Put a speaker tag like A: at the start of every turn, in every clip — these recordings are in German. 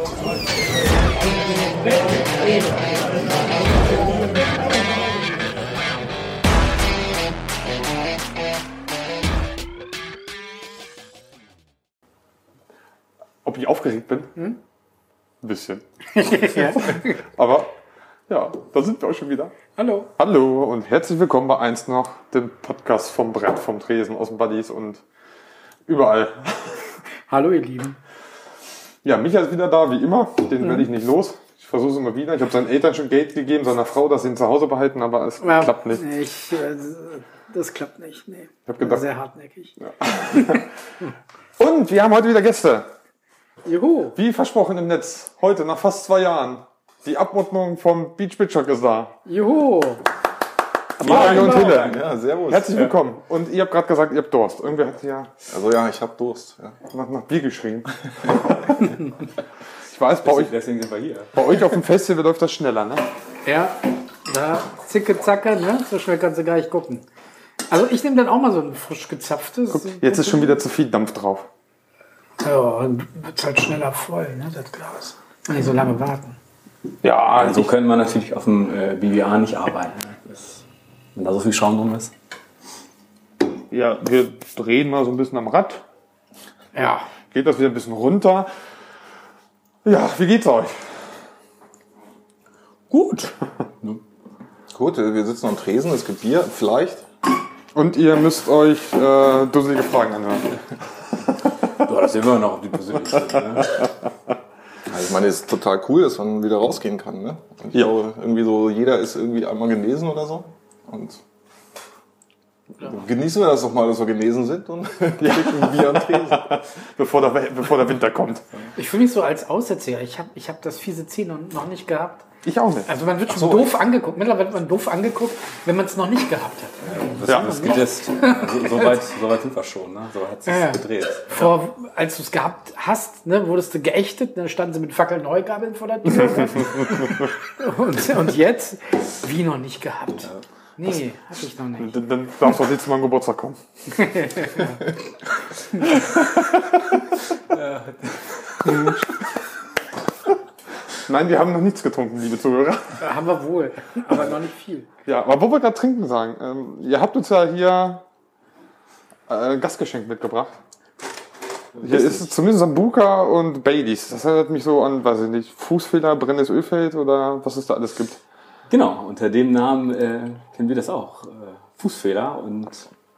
A: Ob ich aufgeregt bin? Ein bisschen. Aber ja, da sind wir auch schon wieder.
B: Hallo.
A: Hallo und herzlich willkommen bei eins noch, dem Podcast vom Brett, vom Tresen, aus dem Buddies und überall.
B: Hallo, ihr Lieben.
A: Ja, Micha ist wieder da, wie immer. Den werde ich nicht los. Ich versuche es immer wieder. Ich habe seinen Eltern schon Geld gegeben, seiner Frau, dass sie ihn zu Hause behalten, aber es
B: Ja,
A: klappt nicht.
B: Ich, äh, das klappt nicht. Nee.
A: Ich hab gedacht-
B: Sehr hartnäckig.
A: Und wir haben heute wieder Gäste.
B: Juhu.
A: Wie versprochen im Netz. Heute, nach fast zwei Jahren. Die Abordnung vom Beach Bitchock ist da.
B: Juhu.
A: Mario und. Hille.
C: Ja, servus.
A: Herzlich willkommen. Und ihr habt gerade gesagt, ihr habt Durst. Irgendwer hat ja
C: Also ja, ich habe Durst. Ja.
A: nach, nach Bier geschrien. ich weiß, bei euch,
D: Deswegen sind wir hier.
A: bei euch auf dem Festival läuft das schneller, ne?
B: Ja, da zicke zacke, ne? So schnell kannst du gar nicht gucken. Also ich nehme dann auch mal so ein frisch gezapftes.
A: Jetzt ist schon wieder zu viel Dampf drauf.
B: Ja, und wird halt schneller voll, ne, das Glas. Nicht so lange warten.
A: Ja,
D: So könnte man natürlich auf dem äh, BBA nicht arbeiten. Ne? Wenn da so viel Schaum drum ist.
A: ja, wir drehen mal so ein bisschen am Rad.
B: Ja.
A: Geht das wieder ein bisschen runter. Ja, wie geht's euch?
D: Gut.
C: Gut, wir sitzen am Tresen, es gibt Bier, vielleicht.
A: Und ihr müsst euch äh, dusselige Fragen anhören.
D: Ja, das sind wir noch auf die Persönlichkeit. Ne?
C: Also ich meine, es ist total cool, dass man wieder rausgehen kann. Ne? Und ich
A: Ja.
C: glaube, irgendwie so, jeder ist irgendwie einmal genesen oder so. Und genießen wir das doch mal, dass wir genesen sind und trinken Bier am Tresen.
A: Bevor der, bevor der Winter kommt.
B: Ich fühle mich so als Aussätziger. Ich habe ich hab das fiese Ziel noch, noch nicht gehabt.
A: Ich auch nicht.
B: Also man wird schon doof angeguckt. Mittlerweile wird man doof angeguckt, wenn man es noch nicht gehabt hat.
A: Ja,
D: Das gelisst. Also, so, weit, so weit sind wir schon. Ne? So hat sich
B: Ja.
D: gedreht.
B: Vor, als du es gehabt hast, ne, wurdest du geächtet, dann standen sie mit Fackelneugabeln vor der Tür. ne? und, und jetzt, wie noch nicht gehabt. Nee, hatte ich noch nicht.
A: Dann, dann darfst du auch nicht zu meinem Geburtstag kommen. Nein, wir haben noch nichts getrunken, liebe Zuhörer.
B: Haben wir wohl, aber noch nicht viel.
A: Ja, aber wo wir gerade trinken sagen, ähm, ihr habt uns ja hier äh, Gastgeschenk mitgebracht. Hier ist zumindest Sambuca und Baileys. Das erinnert mich so an, weiß ich nicht, Fußfehler, brennendes Ölfeld oder was es da alles gibt.
D: Genau, unter dem Namen äh, kennen wir das auch. Äh, Fußfeder. Und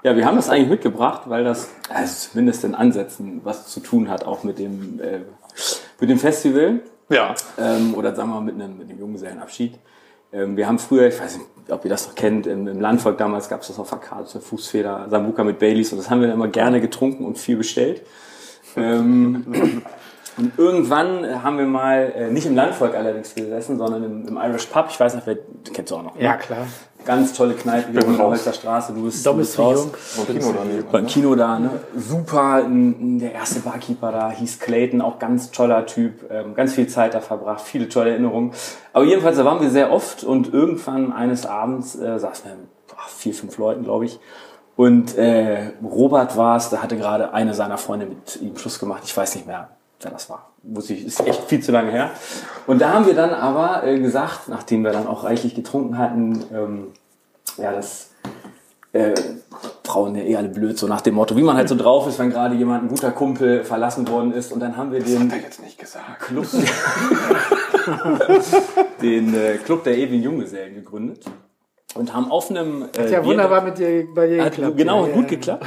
D: ja, wir haben das eigentlich mitgebracht, weil das also zumindest in Ansätzen was zu tun hat, auch mit dem, äh, mit dem Festival.
A: Ja.
D: ähm, oder sagen wir mal mit einem, mit einem Junggesellenabschied. Ähm, wir haben früher, ich weiß nicht, ob ihr das noch kennt, im, im Landvolk damals gab es das auf der Karte, Fußfeder, Sambuka mit Baileys und das haben wir dann immer gerne getrunken und viel bestellt. Ähm, und irgendwann haben wir mal, äh, nicht im Landvolk allerdings gesessen, sondern im, im Irish Pub, ich weiß nicht, wer, du kennst du auch noch. ne?
B: Ja, klar.
D: Ganz tolle Kneipe hier in der. Holzer Straße, du bist, du
B: bist
D: raus.
C: Und Kino daneben.
D: Beim Kino da, ne? Super. Der erste Barkeeper da hieß Clayton, auch ganz toller Typ, ähm, ganz viel Zeit da verbracht, viele tolle Erinnerungen. Aber jedenfalls, da waren wir sehr oft und irgendwann eines Abends äh, saßen wir mit boah, vier, fünf Leuten, glaube ich. Und äh, Robert war es, da hatte gerade eine seiner Freunde mit ihm Schluss gemacht. Ich weiß nicht mehr, wer das war. Wusste ich, ist echt viel zu lange her. Und da haben wir dann aber äh, gesagt, nachdem wir dann auch reichlich getrunken hatten, ähm, ja, das äh, Frauen ja eh alle blöd, so nach dem Motto, wie man halt so drauf ist, wenn gerade jemand, ein guter Kumpel, verlassen worden ist. Und dann haben wir den
A: jetzt nicht gesagt.
D: Club, den äh, Club der ewigen Junggesellen gegründet und haben auf einem äh,
B: Ja,
D: Bier-
B: wunderbar mit dir, bei dir
D: hat
B: geklappt.
D: genau
B: ja,
D: gut
B: ja.
D: geklappt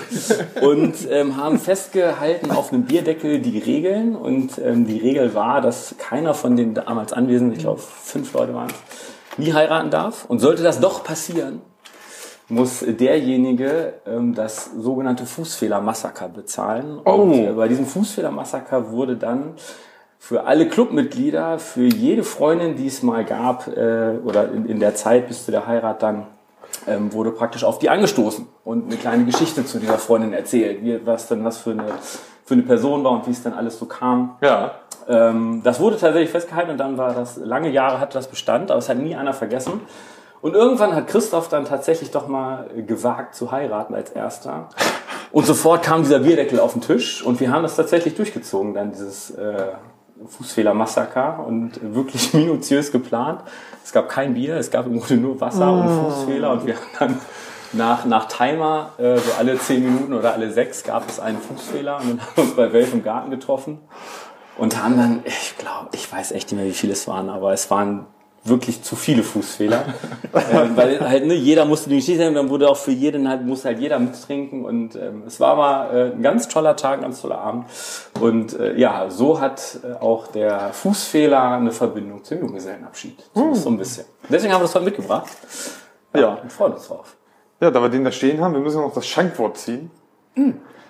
D: und ähm, haben festgehalten auf einem Bierdeckel die Regeln und ähm, die Regel war, dass keiner von den damals Anwesenden, ich glaube fünf Leute waren es, nie heiraten darf und sollte das doch passieren, muss derjenige ähm, das sogenannte Fußfehlermassaker bezahlen.
A: Oh.
D: Und äh, bei diesem Fußfehlermassaker wurde dann für alle Clubmitglieder, für jede Freundin, die es mal gab, äh, oder in, in der Zeit bis zu der Heirat dann, ähm, wurde praktisch auf die angestoßen und eine kleine Geschichte zu dieser Freundin erzählt, wie, was denn was für eine, für eine Person war und wie es dann alles so kam.
A: Ja.
D: Ähm, das wurde tatsächlich festgehalten und dann war das, lange Jahre hatte das Bestand, aber es hat nie einer vergessen. Und irgendwann hat Christoph dann tatsächlich doch mal gewagt zu heiraten als erster. Und sofort kam dieser Bierdeckel auf den Tisch und wir haben das tatsächlich durchgezogen, dann dieses, äh, Fußfehler-Massaker und wirklich minutiös geplant. Es gab kein Bier, es gab im Grunde nur Wasser und Fußfehler und wir haben dann nach, nach Timer, äh, so alle zehn Minuten oder alle sechs gab es einen Fußfehler und dann haben wir uns bei Welf im Garten getroffen und haben dann, ich glaube, ich weiß echt nicht mehr, wie viele es waren, aber es waren wirklich zu viele Fußfehler. ähm, weil halt, ne, jeder musste die Geschichte haben, dann wurde auch für jeden halt, musste halt jeder mittrinken und ähm, es war mal äh, ein ganz toller Tag, ein ganz toller Abend. Und äh, ja, so hat äh, auch der Fußfehler eine Verbindung zum Junggesellenabschied. So, so ein bisschen. Deswegen haben wir das heute mitgebracht.
A: Ja.
D: Und freuen uns drauf.
A: Ja, da wir den da stehen haben, wir müssen noch das Schankwort ziehen.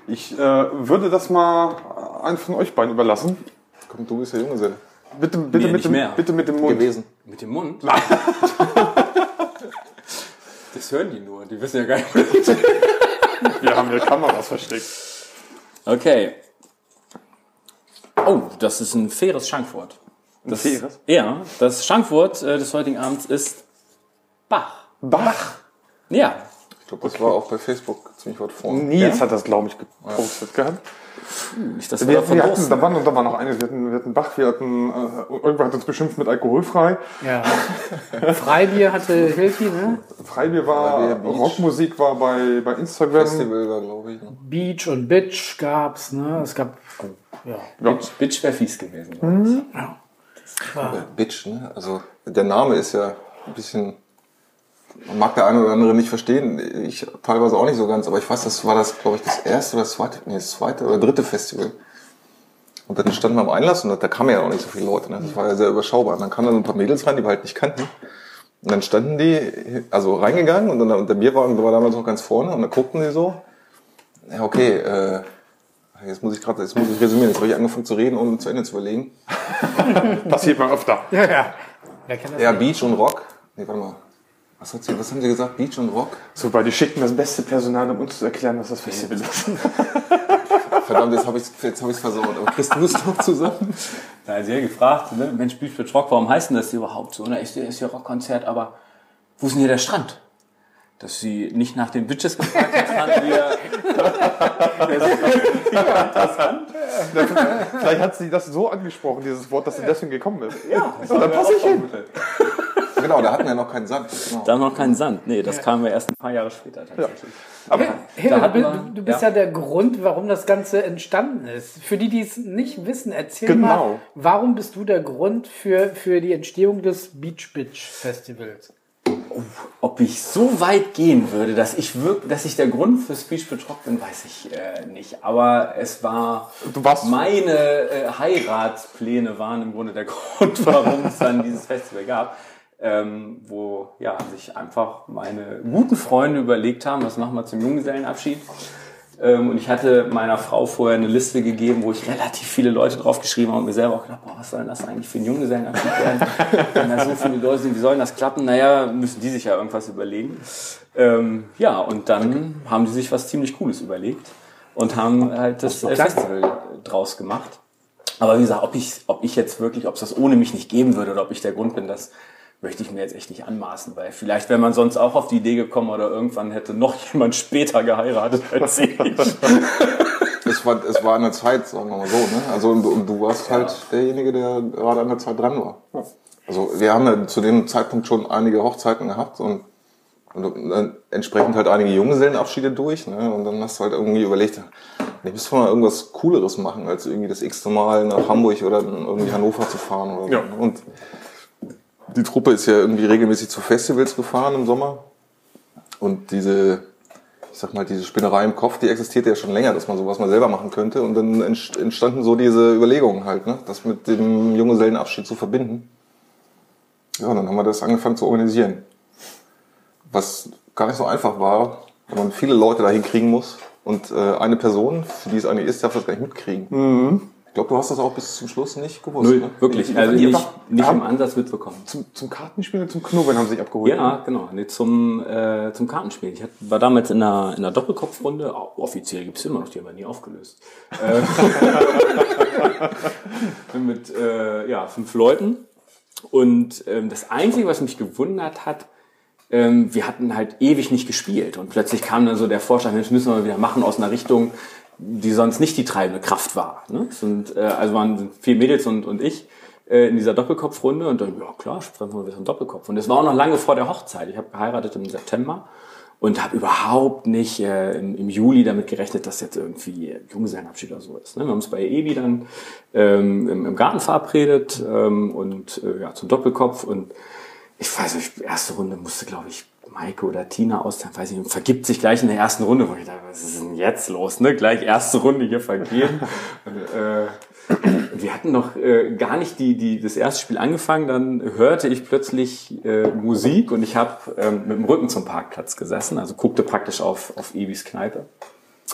A: Ich äh, würde das mal einem von euch beiden überlassen.
C: Komm, du bist der Junggeselle
A: Bitte, bitte,
D: Mir
A: mit dem,
D: mehr.
A: bitte mit dem Mund.
C: gewesen.
D: Mit dem Mund? das hören die nur, die wissen ja gar nicht.
A: Wir haben hier Kameras versteckt.
D: Okay. Oh, das ist ein faires Schankwort. Das,
A: faires?
D: Ja, das Schankwort äh, des heutigen Abends ist Bach.
A: Bach.
D: Ja,
C: Ich glaube, das war auch bei Facebook ziemlich weit vorne.
A: Nils hat das, glaube ich, gepostet gehabt.
D: Nicht, dass wir,
A: Wir, hatten, da, war, da war noch eine, wir hatten, wir hatten Bach, wir hatten, äh, irgendwer hat uns beschimpft mit alkoholfrei.
B: Ja. Freibier hatte Hilfi, ne?
A: Freibier war,
C: Freibier.
A: Rockmusik war bei, bei Instagram.
C: Festival war, glaube ich. ne?
B: Beach und Bitch gab's, ne? Es gab, ja.
D: Bitch, Bitch wäre fies gewesen.
C: Äh, Bitch, ne? Also der Name ist ja ein bisschen. Man mag der eine oder andere nicht verstehen, ich teilweise auch nicht so ganz, aber ich weiß, das war das, glaube ich, das erste oder das zweite, nee, das zweite oder dritte Festival. Und dann standen wir am Einlass und da, kamen ja auch nicht so viele Leute, ne? Das war ja sehr überschaubar. Und dann kamen dann ein paar Mädels rein, die wir halt nicht kannten. Und dann standen die, also reingegangen und dann und der Bierwagen war damals noch ganz vorne und dann guckten die so. Ja, okay, äh, jetzt muss ich gerade, jetzt muss ich resümieren, jetzt habe ich angefangen zu reden, ohne zu Ende zu überlegen.
A: Passiert mal öfter.
B: Ja, ja. Wer kennt das
C: Ja,
B: nicht?
C: Beach und Rock. Nee, warte mal. Was, hat sie, was haben sie gesagt? Beach und Rock?
A: So, weil die schickten das beste Personal, um uns zu erklären, was das Festival ist.
C: Verdammt, jetzt habe ich es hab versaut. Aber kriegst du es noch zusammen?
D: Da hat sie ja gefragt, ne? Mensch, Beach Bitch Rock, warum heißt denn das hier überhaupt so? Na, ist, ist hier Rockkonzert, aber wo ist denn hier der Strand? Dass sie nicht nach den Bitches gefragt hat, fanden wir
A: Vielleicht hat sie das so angesprochen, dieses Wort, dass sie deswegen gekommen ist.
D: Ja,
A: dann passe ich hin.
C: Genau, da hatten wir noch keinen Sand. Genau.
D: Da haben wir noch keinen Sand. Nee, das kamen wir erst ein paar Jahre später tatsächlich.
A: Aber
B: Hilde,
D: Da
B: du,
D: wir-
B: du bist
D: ja.
B: ja. der Grund, warum das Ganze entstanden ist. Für die, die es nicht wissen, erzähl
A: Genau.
B: mal, warum bist du der Grund für, für die Entstehung des Beach Bitch Festivals?
D: Ob ich so weit gehen würde, dass ich wirklich, dass ich der Grund für Speech Bitch Rock bin, weiß ich äh, nicht. Aber es war
A: Du warst-
D: meine äh, Heiratspläne waren im Grunde der Grund, warum es dann dieses Festival gab. Ähm, wo ja sich einfach meine guten Freunde überlegt haben, was machen wir zum Junggesellenabschied. Ähm, und ich hatte meiner Frau vorher eine Liste gegeben, wo ich relativ viele Leute draufgeschrieben habe und mir selber auch gedacht, boah, was soll denn das eigentlich für ein Junggesellenabschied werden? Wenn da so viele Leute sind, wie soll denn das klappen? Naja, müssen die sich ja irgendwas überlegen. Ähm, ja, und dann haben die sich was ziemlich Cooles überlegt und haben halt das Festival draus gemacht. Aber wie gesagt, ob ich, ob ich jetzt wirklich, ob es das ohne mich nicht geben würde oder ob ich der Grund bin, das möchte ich mir jetzt echt nicht anmaßen, weil vielleicht wäre man sonst auch auf die Idee gekommen oder irgendwann hätte noch jemand später geheiratet als ich.
C: Es war, es war an der Zeit, sagen wir mal so. Ne? Also und, und du warst halt derjenige, der gerade an der Zeit dran war. Also wir haben ja zu dem Zeitpunkt schon einige Hochzeiten gehabt und, und dann entsprechend halt einige Junggesellenabschiede durch. Ne? Und dann hast du halt irgendwie überlegt, ich müsste mal irgendwas Cooleres machen, als irgendwie das x Mal nach Hamburg oder irgendwie Hannover zu fahren. Oder.
A: Ja.
C: ne? Und die Truppe ist ja irgendwie regelmäßig zu Festivals gefahren im Sommer. Und diese, ich sag mal, diese Spinnerei im Kopf, die existierte ja schon länger, dass man sowas mal selber machen könnte. Und dann entst- entstanden so diese Überlegungen halt, ne? das mit dem Junggesellenabschied zu verbinden. Ja, und dann haben wir das angefangen zu organisieren. Was gar nicht so einfach war, weil man viele Leute dahin kriegen muss. Und äh, eine Person, für die es eigentlich ist, darf das gar nicht mitkriegen. Ich glaube, du hast das auch bis zum Schluss nicht gewusst.
D: Null,
C: ne?
D: wirklich. Also
A: Ihr
D: nicht, nicht im Ansatz mitbekommen.
A: zum, zum Kartenspiel und zum Knobeln haben sie sich abgeholt.
D: Ja, genau. Nee, zum, äh, zum Kartenspiel. Ich war damals in einer, in einer Doppelkopfrunde. Offiziell gibt's immer noch, die haben wir nie aufgelöst. Äh, mit äh, ja, fünf Leuten. Und ähm, das Einzige, was mich gewundert hat, ähm, wir hatten halt ewig nicht gespielt. Und plötzlich kam dann so der Vorschlag, Mensch, müssen wir mal wieder machen aus einer Richtung, die sonst nicht die treibende Kraft war. Ne? Sind, äh, also waren vier Mädels und, und ich äh, in dieser Doppelkopfrunde und dann, ja klar, sprechen wir ein Doppelkopf. Und es war auch noch lange vor der Hochzeit. Ich habe geheiratet im September und habe überhaupt nicht äh, im, im Juli damit gerechnet, dass jetzt irgendwie Junggesellenabschied oder so ist. Ne? Wir haben uns bei Ebi dann ähm, im, im Garten verabredet ähm, und äh, ja, zum Doppelkopf und ich weiß nicht, erste Runde musste, glaube ich, Maike oder Tina aus, weiß ich, und vergibt sich gleich in der ersten Runde, wo ich dachte, was ist denn jetzt los, ne? Gleich erste Runde hier vergeben. und, äh, wir hatten noch äh, gar nicht die, die, das erste Spiel angefangen, dann hörte ich plötzlich äh, Musik und ich habe ähm, mit dem Rücken zum Parkplatz gesessen, also guckte praktisch auf, auf Evis Kneipe.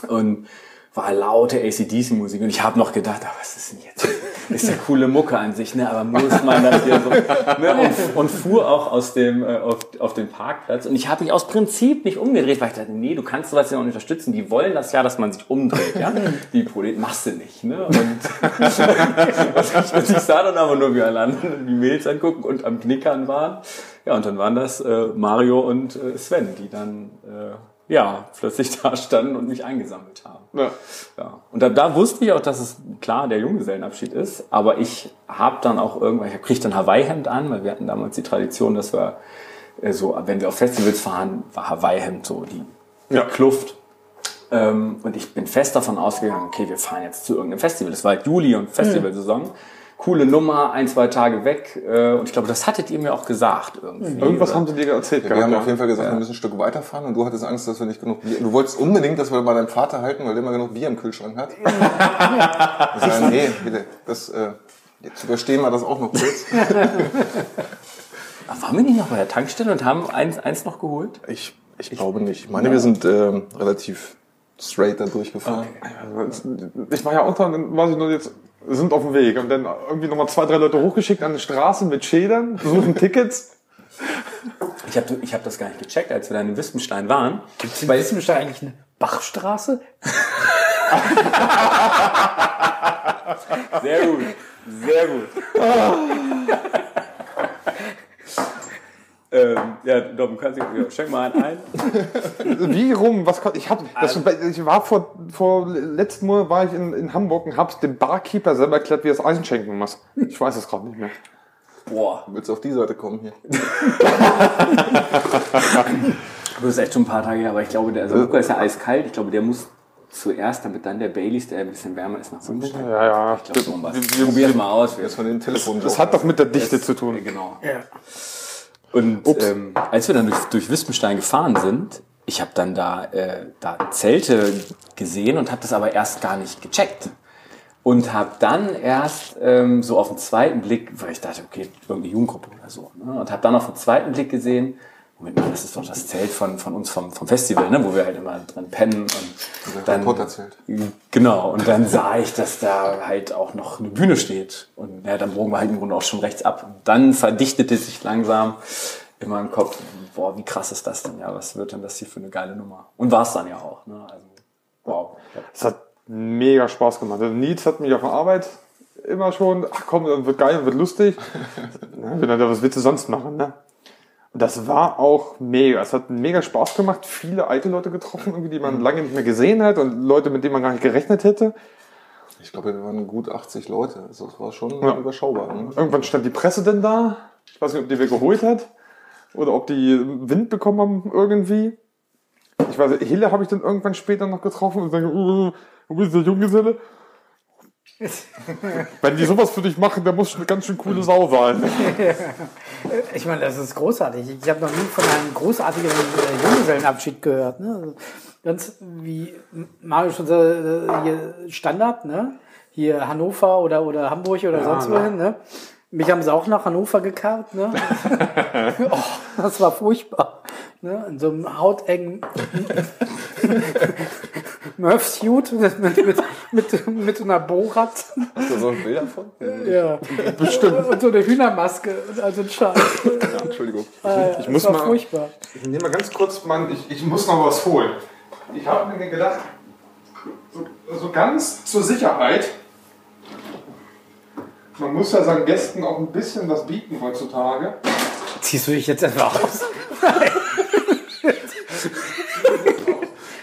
D: Und war laute ACDC-Musik und ich habe noch gedacht, ah, was ist denn jetzt? Ist ja coole Mucke an sich, ne? aber muss man das hier so? Ne? Und, und fuhr auch aus dem, äh, auf, auf den Parkplatz und ich habe mich aus Prinzip nicht umgedreht, weil ich dachte, nee, du kannst sowas ja auch unterstützen. Die wollen das ja, dass man sich umdreht, ja? Die Politik machst du nicht, ne? Und, und ich sah dann aber nur, wie alle anderen die Mails angucken und am Knickern waren. Ja, und dann waren das äh, Mario und äh, Sven, die dann äh, ja, plötzlich da standen und mich eingesammelt haben. Ja. ja. Und da, da wusste ich auch, dass es klar der Junggesellenabschied ist, aber ich habe dann auch irgendwann, ich krieg dann Hawaii-Hemd an, weil wir hatten damals die Tradition, dass wir äh, so, wenn wir auf Festivals fahren, war Hawaii-Hemd so die, ja. Kluft. Ähm, und ich bin fest davon ausgegangen, okay, wir fahren jetzt zu irgendeinem Festival. Das war halt Juli und Festivalsaison. Mhm coole Nummer, ein, zwei Tage weg. Äh, und ich glaube, das hattet ihr mir auch gesagt irgendwie.
A: Irgendwas oder? haben sie dir erzählt.
C: Ja, wir haben auf jeden Fall gesagt, ja. wir müssen ein Stück weiterfahren und du hattest Angst, dass wir nicht genug Bier. Du wolltest unbedingt, dass wir bei deinem Vater halten, weil der immer genug Bier im Kühlschrank hat. Ja. sagen, nee, bitte, das, äh, jetzt überstehen wir das auch noch kurz.
D: Ach, waren wir nicht noch bei der Tankstelle und haben eins, eins noch geholt?
C: Ich, ich, ich glaube nicht. Ich meine, ja. wir sind ähm, relativ straight da durchgefahren.
A: Okay. Ich war ja unter, was ich nur jetzt sind auf dem Weg und dann irgendwie nochmal zwei, drei Leute hochgeschickt an die Straßen mit Schildern, suchen Tickets.
D: Ich habe ich hab das gar nicht gecheckt, als wir da in Wispenstein waren.
B: Gibt es in Wispenstein eigentlich eine Bachstraße?
D: Sehr gut, sehr gut. Ähm, ja, Dom, kannst du, ja, schenk mal einen ein.
A: Wie rum? Was ich hab, das, ich war vor, vor letzten Monat war ich in, in Hamburg und hab's dem Barkeeper selber erklärt, wie er das Eisen schenken muss. Ich weiß es gerade nicht mehr.
C: Boah. Willst du auf die Seite kommen hier?
D: das ist echt schon ein paar Tage her, aber ich glaube, der Sambuca ist ja eiskalt. Ich glaube, der muss zuerst, damit dann der Baileys, der ein bisschen wärmer ist, nach unten steigt.
A: Ja, ja.
D: Ich glaube, so was. Probier es mal aus.
C: Das von den Telefon.
A: Das hat doch mit der Dichte das, zu tun.
D: Genau. Ja. Und ähm, als wir dann durch, durch Wispenstein gefahren sind, ich habe dann da, äh, da Zelte gesehen und habe das aber erst gar nicht gecheckt. Und habe dann erst ähm, so auf den zweiten Blick, weil ich dachte, okay, irgendeine Jugendgruppe oder so. Ne? Und habe dann auf den zweiten Blick gesehen, Moment mal, das ist doch das Zelt von, von uns vom, vom Festival, ne, wo wir halt immer drin pennen. Und
C: dann, Potterzelt.
D: Genau, und dann sah ich, dass da halt auch noch eine Bühne steht. Und ja, dann bogen wir halt im Grunde auch schon rechts ab. Und dann verdichtete sich langsam in meinem Kopf, boah, wie krass ist das denn? Ja, was wird denn das hier für eine geile Nummer? Und war es dann ja auch. Ne? Also,
A: wow. Es hat mega Spaß gemacht. Also Nils hat mich auf der Arbeit immer schon, ach komm, dann wird geil, wird lustig. ja, was willst du sonst machen, ne? Das war auch mega. Es hat mega Spaß gemacht. Viele alte Leute getroffen, irgendwie, die man mhm. lange nicht mehr gesehen hat und Leute, mit denen man gar nicht gerechnet hätte.
C: Ich glaube, wir waren gut 80 Leute. Also das war schon ja. überschaubar. Ne?
A: Irgendwann stand die Presse denn da. Ich weiß nicht, ob die wer geholt hat oder ob die Wind bekommen haben irgendwie. Ich weiß, Hille habe ich dann irgendwann später noch getroffen und sage, uh, wo bist der Junggeselle? Wenn die sowas für dich machen, der muss schon eine ganz schön coole Sau sein.
B: ich meine, das ist großartig. Ich habe noch nie von einem großartigen äh, Junggesellenabschied gehört. Ne? Ganz wie Mario schon so, äh, hier Standard, ne? Hier Hannover oder, oder Hamburg oder ja, sonst wohin, ne? Mich haben sie auch nach Hannover gekarrt, ne? oh, das war furchtbar. Ne? In so einem hautengen Murphsuit mit, mit, mit, mit einer Bohrrad.
C: Hast du so ein Bild davon?
B: Ja. Bestimmt. Und so eine Hühnermaske. Also ein Scheiß.
C: Ja, Entschuldigung.
B: Ah, ich muss mal, furchtbar.
A: Ich nehme mal ganz kurz, Mann, ich, ich muss noch was holen. Ich habe mir gedacht, so, so ganz zur Sicherheit, man muss ja seinen Gästen auch ein bisschen was bieten heutzutage.
B: Ziehst du dich jetzt einfach aus?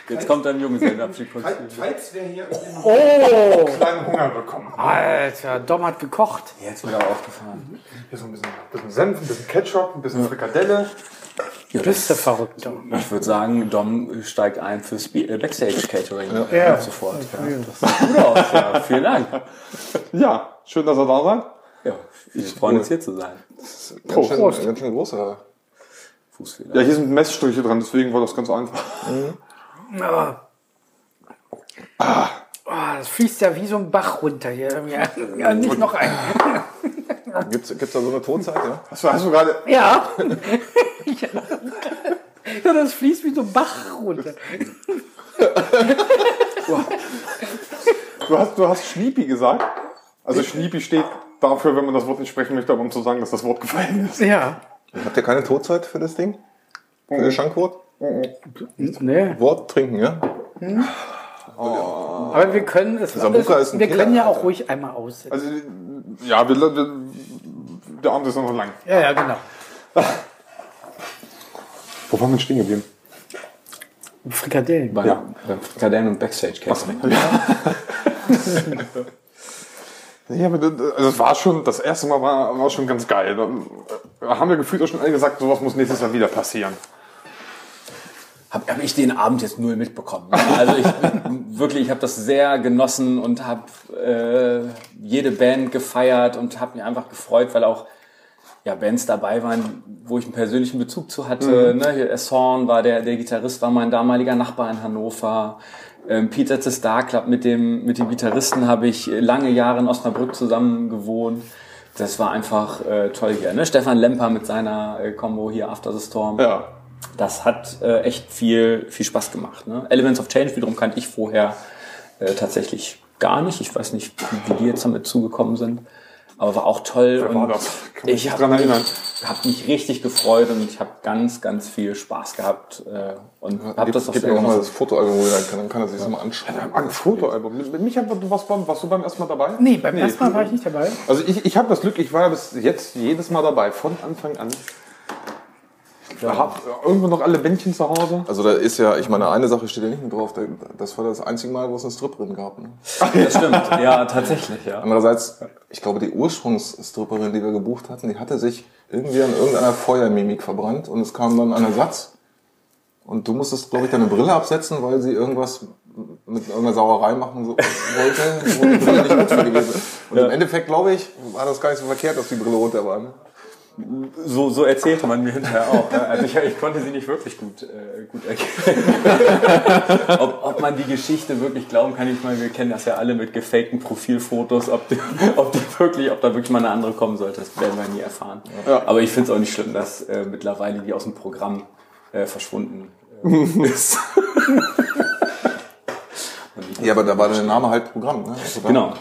D: Jetzt kommt ein Junggesellenabschiedkostüm.
A: Falls wir hier
B: Oh!
A: kleinen Hunger bekommen.
B: Alter, Dom hat gekocht.
D: Jetzt wieder aufgefahren.
A: Hier so ein bisschen, bisschen Senf, ein bisschen Ketchup, ein bisschen Frikadelle.
B: Du bist der Verrückte.
D: Ich würde sagen, Dom steigt ein fürs äh, Backstage-Catering.
B: Ja.
D: Ab sofort. Ja. Das sieht gut aus. Ja. Vielen Dank.
A: Ja, schön, dass ihr da seid.
D: Ja, ich freue uns hier zu sein.
C: Ganz schön,
A: Prost.
C: ganz schön großer.
D: Fußfehler.
A: Ja, hier sind Messstriche dran, deswegen war das ganz einfach.
B: Ah. Oh, das fließt ja wie so ein Bach runter hier. Ja, ja nicht noch ein.
C: Gibt's, gibt's da so eine Tonzeit, ja?
A: Hast du, hast du gerade.
B: Ja. ja, das fließt wie so ein Bach runter.
A: Du hast, du hast Schniepi gesagt. Also Schniepi steht dafür, wenn man das Wort nicht sprechen möchte, aber um zu sagen, dass das Wort gefallen ist.
B: Ja.
C: Habt ihr keine Tonzeit für das Ding? Für das Schankwort?
B: Nee.
C: Wort trinken, ja?
B: Aber wir können es.
C: Ist ein
B: wir
C: Killer,
B: können ja auch
C: Alter.
B: ruhig einmal aussetzen.
A: Also, ja, wir, wir, der Abend ist noch lang.
B: Ja, ja, genau.
A: Wo waren wir stehen geblieben?
B: Frikadellen.
D: Beim,
A: Ja.
D: Frikadellen und Backstage-Catering.
A: Ja, aber das, also das war schon, das erste Mal war, war schon ganz geil. Da haben wir gefühlt auch schon alle gesagt, sowas muss nächstes Jahr wieder passieren.
D: Habe hab ich den Abend jetzt null mitbekommen. Also ich wirklich, ich habe das sehr genossen und habe äh, jede Band gefeiert und habe mich einfach gefreut, weil auch ja, Bands dabei waren, wo ich einen persönlichen Bezug zu hatte. Ne? Hier Essorn war der, der Gitarrist, war mein damaliger Nachbar in Hannover. Ähm, Peter the Star Club mit dem, mit dem Gitarristen habe ich lange Jahre in Osnabrück zusammen gewohnt. Das war einfach äh, toll hier. Ne? Stefan Lemper mit seiner äh, Combo hier After the Storm.
A: Ja.
D: Das hat äh, echt viel, viel Spaß gemacht. Ne? Elements of Change wiederum kannte ich vorher äh, tatsächlich gar nicht. Ich weiß nicht, wie die jetzt damit zugekommen sind. Aber war auch toll.
A: Wer
D: und
A: war das? Kann mich
D: ich habe mich, hab mich richtig gefreut und ich habe ganz, ganz viel Spaß gehabt. Äh, und habe das sehr
C: mir auch mal das Fotoalbum, dann kann, dann kann er sich das mal anschauen.
A: Ein Fotoalbum. Micha, du warst, beim, warst du beim ersten Mal dabei?
B: Nee, beim ersten Mal war ich nicht dabei.
A: Also ich, ich habe das Glück, ich war bis jetzt jedes Mal dabei, von Anfang an. Ich habe irgendwo noch alle Bändchen zu Hause.
C: Also da ist ja, ich meine, eine Sache steht ja nicht mehr drauf. da- Das war das einzige Mal, wo es eine Stripperin gab. Ne?
D: Das stimmt, ja, tatsächlich, ja.
C: Andererseits, ich glaube, die Ursprungsstripperin, die wir gebucht hatten, die hatte sich irgendwie an irgendeiner Feuermimik verbrannt und es kam dann ein Ersatz. Und du musstest, glaube ich, deine Brille absetzen, weil sie irgendwas mit irgendeiner Sauerei machen so, wollte, wo die Brille nicht gut für gewesen ist. Und im Endeffekt, glaube ich, war das gar nicht so verkehrt, dass die Brille runter war. Ne?
D: So, so erzählte man mir hinterher auch. ja. Also ich, ich konnte sie nicht wirklich gut, äh, gut erkennen. ob, ob man die Geschichte wirklich glauben kann, ich meine, wir kennen das ja alle mit gefakten Profilfotos, ob, die, ob, die wirklich, ob da wirklich mal eine andere kommen sollte, das werden wir nie erfahren.
A: Ja.
D: Aber ich finde es auch nicht schlimm, dass äh, mittlerweile die aus dem Programm äh, verschwunden äh, ist.
C: Ja, aber da war der Name halt Programm. Ne? Also
D: Genau.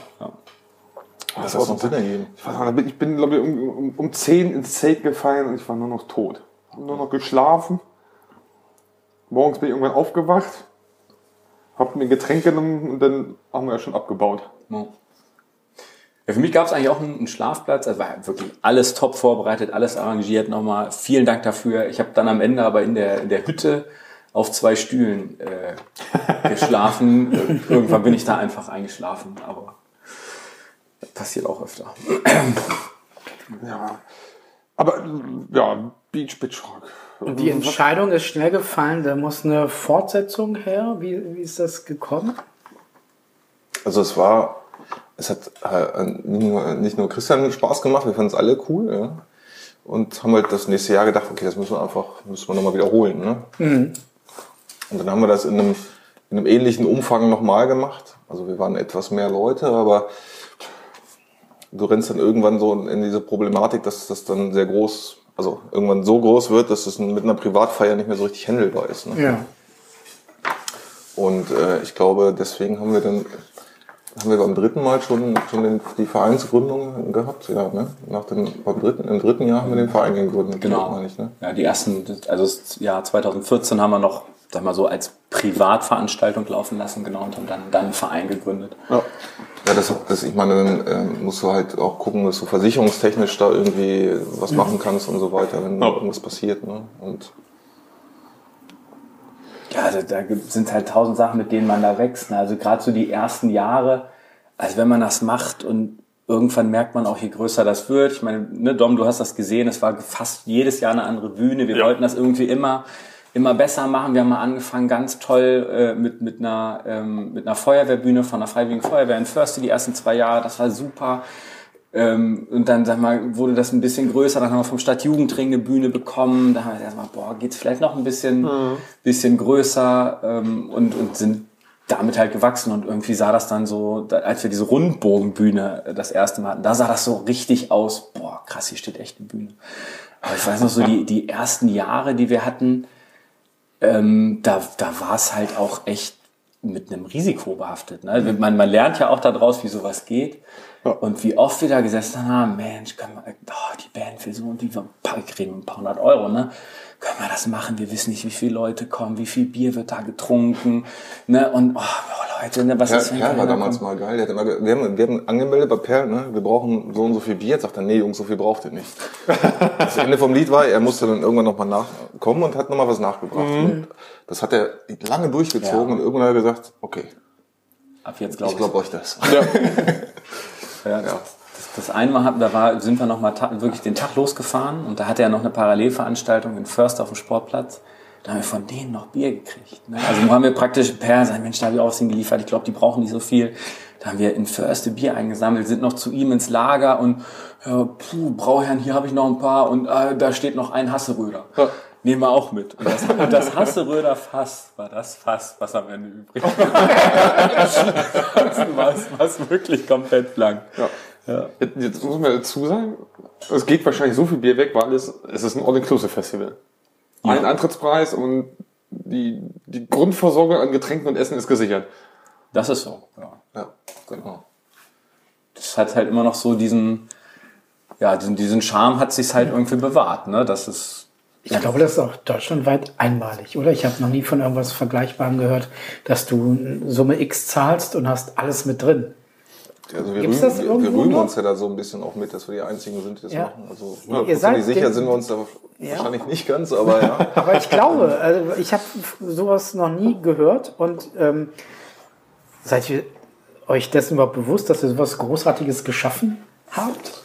D: Ja.
C: Das einen Sinn ergeben.
A: Ich, weiß bin- ich bin, glaube ich, um, um, um 10 ins Zelt gefallen und ich war nur noch tot. Hab nur noch geschlafen. Morgens bin ich irgendwann aufgewacht, hab mir ein Getränk genommen und dann haben wir ja schon abgebaut.
D: Ja. Ja, für mich gab es eigentlich auch einen, Schlafplatz. Also war wirklich alles top vorbereitet, alles arrangiert. Nochmal vielen Dank dafür. Ich habe dann am Ende aber in der, in der Hütte auf zwei Stühlen äh, geschlafen. Irgendwann bin ich da einfach eingeschlafen, aber passiert auch öfter.
A: Ja. Aber ja, Beach Bitch Rock.
B: Und die Entscheidung ist schnell gefallen, da muss eine Fortsetzung her. Wie, wie ist das gekommen?
C: Also es war, es hat äh, nicht nur, Christian Spaß gemacht, wir fanden es alle cool, ja. Und haben halt das nächste Jahr gedacht, okay, das müssen wir einfach, müssen wir nochmal wiederholen, ne? Und dann haben wir das in einem, in einem ähnlichen Umfang nochmal gemacht. Also wir waren etwas mehr Leute, aber du rennst dann irgendwann so in diese Problematik, dass das dann sehr groß, also irgendwann so groß wird, dass es mit einer Privatfeier nicht mehr so richtig handelbar ist. Ne?
B: Ja.
C: Und äh, ich glaube, deswegen haben wir dann haben wir beim dritten Mal schon, schon den, die Vereinsgründung gehabt. Ja, ne? Nach dem, beim dritten, Im dritten Jahr haben wir den Verein gegründet.
D: Genau.
C: meine ich, ne?
D: Ja, die ersten, also das Jahr 2014 haben wir noch, sag mal so, als Privatveranstaltung laufen lassen, genau, und haben dann, dann einen Verein gegründet.
C: Ja, das, das, ich meine, dann ähm, musst du halt auch gucken, dass du versicherungstechnisch da irgendwie was machen kannst und so weiter, wenn
A: Ja.
C: irgendwas passiert. Ne? Und
D: Ja, da, da sind halt tausend Sachen, mit denen man da wächst. Ne? Also gerade so die ersten Jahre, also wenn man das macht und irgendwann merkt man auch, je größer das wird. Ich meine, ne, Dom, du hast das gesehen, es war fast jedes Jahr eine andere Bühne. Wir ja. wollten das irgendwie immer immer besser machen. Wir haben mal angefangen ganz toll äh, mit, mit, einer, ähm, mit einer Feuerwehrbühne von der Freiwilligen Feuerwehr in Förste die ersten zwei Jahre. Das war super. Ähm, und dann sag mal, wurde das ein bisschen größer. Dann haben wir vom Stadtjugendring eine Bühne bekommen. Da haben wir erstmal, boah, geht's vielleicht noch ein bisschen, mhm. bisschen größer ähm, und, und sind damit halt gewachsen und irgendwie sah das dann so, als wir diese Rundbogenbühne das erste Mal hatten, da sah das so richtig aus, boah, krass, hier steht echt eine Bühne. Aber ich weiß noch so, die, die ersten Jahre, die wir hatten, ähm, da, da war es halt auch echt mit einem Risiko behaftet. Ne? Man, man lernt ja auch daraus, wie sowas geht. Ja. Und wie oft wir da gesessen haben, Mensch, kann man, oh, die Band will so und die kriegen ein paar hundert Euro, ne? Können wir das machen? Wir wissen nicht, wie viele Leute kommen, wie viel Bier wird da getrunken, ne? Und oh, Leute, ne, was
C: ja, ist, Perl war damals mal geil. Immer, wir, haben, wir haben angemeldet bei Perl, ne? wir brauchen so und so viel Bier. Sagt er, nee, Jungs, so viel braucht ihr nicht. das Ende vom Lied war, er musste dann irgendwann nochmal nachkommen und hat nochmal was nachgebracht. Mhm. das hat er lange durchgezogen ja. und irgendwann hat er gesagt, okay.
D: Ab jetzt glaube
C: ich. Glaube euch das.
D: Ja. ja, ja. Das, das eine Mal da war, sind wir nochmal wirklich den Tag losgefahren und da hatte er noch eine Parallelveranstaltung in Förster auf dem Sportplatz. Da haben wir von denen noch Bier gekriegt. Ne? Also haben wir praktisch per sein Mensch, da habe ich auch was geliefert. Ich glaube, die brauchen nicht so viel. Da haben wir in Förste Bier eingesammelt, sind noch zu ihm ins Lager und ja, puh, Brauherrn, hier habe ich noch ein paar und äh, da steht noch ein Hasseröder. Ja. Nehmen wir auch mit. Und das, und das Hasseröder Fass war das Fass, was am Ende übrig war. es war wirklich komplett blank. Ja.
A: Ja. Jetzt muss man dazu sagen, es geht wahrscheinlich so viel Bier weg, weil es, es ist ein All-Inclusive-Festival. Ja. Ein Antrittspreis und die, die Grundversorgung an Getränken und Essen ist gesichert.
D: Das ist so, ja. ja genau. Das hat halt immer noch so diesen, ja, diesen, diesen Charme hat sich halt irgendwie bewahrt, ne? Das ist.
B: Ich glaube, das ist auch deutschlandweit einmalig, oder? Ich habe noch nie von irgendwas Vergleichbarem gehört, dass du Summe X zahlst und hast alles mit drin.
C: Also wir, rühmen, das wir, wir rühmen uns ja da so ein bisschen auch mit, dass wir die Einzigen sind, die das ja. machen. Also
B: ja, ihr seid
C: sicher sind wir uns da ja. wahrscheinlich nicht ganz, aber ja.
B: aber ich glaube, also ich habe sowas noch nie gehört und ähm, seid ihr euch dessen überhaupt bewusst, dass ihr sowas Großartiges geschaffen habt?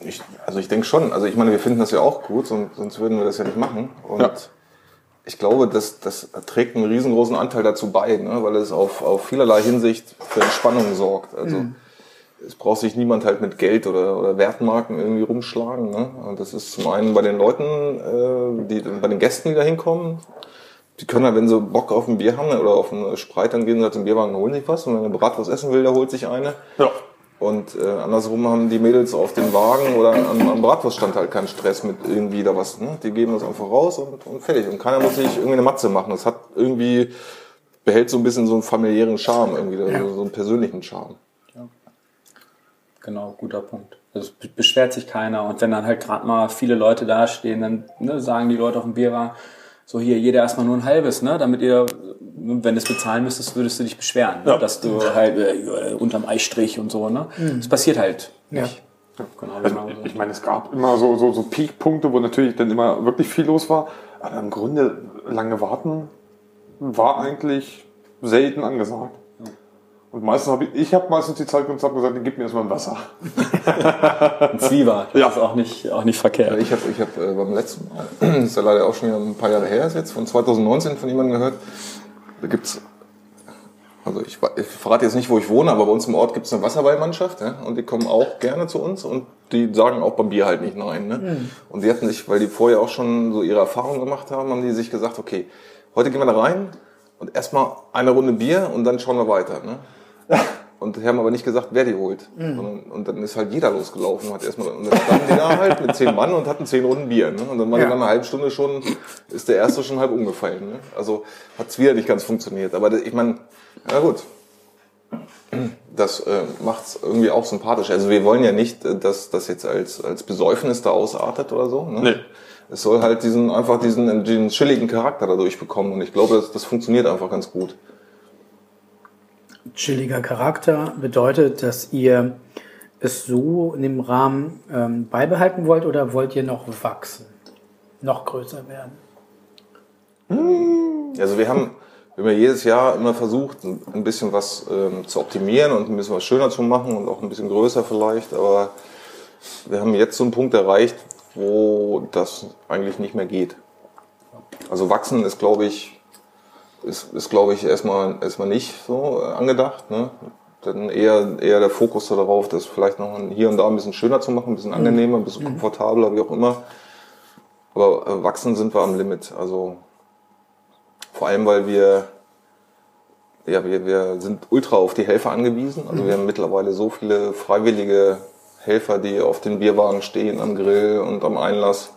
C: Ich, also ich denke schon. Also ich meine, wir finden das ja auch gut, sonst würden wir das ja nicht machen. Und ja ich glaube, das, das trägt einen riesengroßen Anteil dazu bei, ne? weil es auf, auf vielerlei Hinsicht für Entspannung sorgt. Also mhm. Es braucht sich niemand halt mit Geld oder, oder Wertmarken irgendwie rumschlagen. Ne? Und das ist zum einen bei den Leuten, äh, die, bei den Gästen, die da hinkommen, die können halt, wenn sie Bock auf ein Bier haben oder auf einen Spreit, dann gehen sie halt zum Bierwagen und holen sich was. Und wenn er Bratwurst essen will, der holt sich eine. Ja. Und äh, andersrum haben die Mädels auf dem Wagen oder am, am Bratwurststand halt keinen Stress mit irgendwie da was. Ne? Die geben das einfach raus und, und fertig. Und keiner muss sich irgendwie eine Matze machen. Das hat irgendwie, behält so ein bisschen so einen familiären Charme, irgendwie, ja. so einen persönlichen Charme.
D: Genau, guter Punkt. Also es beschwert sich keiner. Und wenn dann halt gerade mal viele Leute dastehen, dann ne, sagen die Leute auf dem Bierwagen, so hier jeder erstmal nur ein halbes, ne? Damit ihr, wenn du es bezahlen müsstest, würdest du dich beschweren, ne? ja. dass du halt äh, unterm Eistrich und so, ne? Mhm. Das passiert halt nicht.
A: Ja. Genau, also, genau ich meine, es gab immer so, so, so Peakpunkte, wo natürlich dann immer wirklich viel los war. Aber im Grunde lange warten war eigentlich selten angesagt. Und meistens habe ich, ich habe meistens die Zeit genutzt und gesagt, gib mir erstmal ein Wasser.
D: ein Zwieber, das ja. ist auch nicht, auch nicht verkehrt.
C: Ich habe ich hab, äh, beim letzten Mal, das ist ja leider auch schon wieder ein paar Jahre her ist jetzt, von 2019 von jemandem gehört, da gibt's also ich, ich verrate jetzt nicht, wo ich wohne, aber bei uns im Ort gibt's eine Wasserballmannschaft ja, und die kommen auch gerne zu uns und die sagen auch beim Bier halt nicht nein. Ne? Mhm. Und die hatten sich, weil die vorher auch schon so ihre Erfahrungen gemacht haben, haben die sich gesagt, okay, heute gehen wir da rein und erstmal eine Runde Bier und dann schauen wir weiter. Ne? Und die haben aber nicht gesagt, wer die holt. Mhm. Und dann ist halt jeder losgelaufen. Hat erstmal, und dann standen die da halt mit zehn Mann und hatten zehn Runden Bier. Ne? Und dann war ja. nach einer halben Stunde schon, ist der erste schon halb umgefallen. Ne? Also hat's wieder nicht ganz funktioniert. Aber ich meine, na gut. Das äh, macht's irgendwie auch sympathisch. Also wir wollen ja nicht, äh, dass das jetzt als, als Besäufnis da ausartet oder so. Ne? Nee. Es soll halt diesen, einfach diesen, diesen chilligen Charakter dadurch bekommen. Und ich glaube, das, das funktioniert einfach ganz gut
B: chilliger Charakter bedeutet, dass ihr es so in dem Rahmen ähm, beibehalten wollt oder wollt ihr noch wachsen, noch größer werden?
C: Also wir haben, ja jedes Jahr immer versucht, ein ein bisschen was ähm, zu optimieren und ein bisschen was schöner zu machen und auch ein bisschen größer vielleicht, aber wir haben jetzt so einen Punkt erreicht, wo das eigentlich nicht mehr geht. Also wachsen ist, glaube ich, ist, ist glaube ich, erstmal, erstmal nicht so äh, angedacht. Ne? Dann eher, eher der Fokus darauf, das vielleicht noch hier und da ein bisschen schöner zu machen, ein bisschen angenehmer, ein bisschen komfortabler, wie auch immer. Aber wachsen sind wir am Limit. Also vor allem, weil wir, ja, wir, wir sind ultra auf die Helfer angewiesen. Also wir haben mittlerweile so viele freiwillige Helfer, die auf den Bierwagen stehen, am Grill und am Einlass.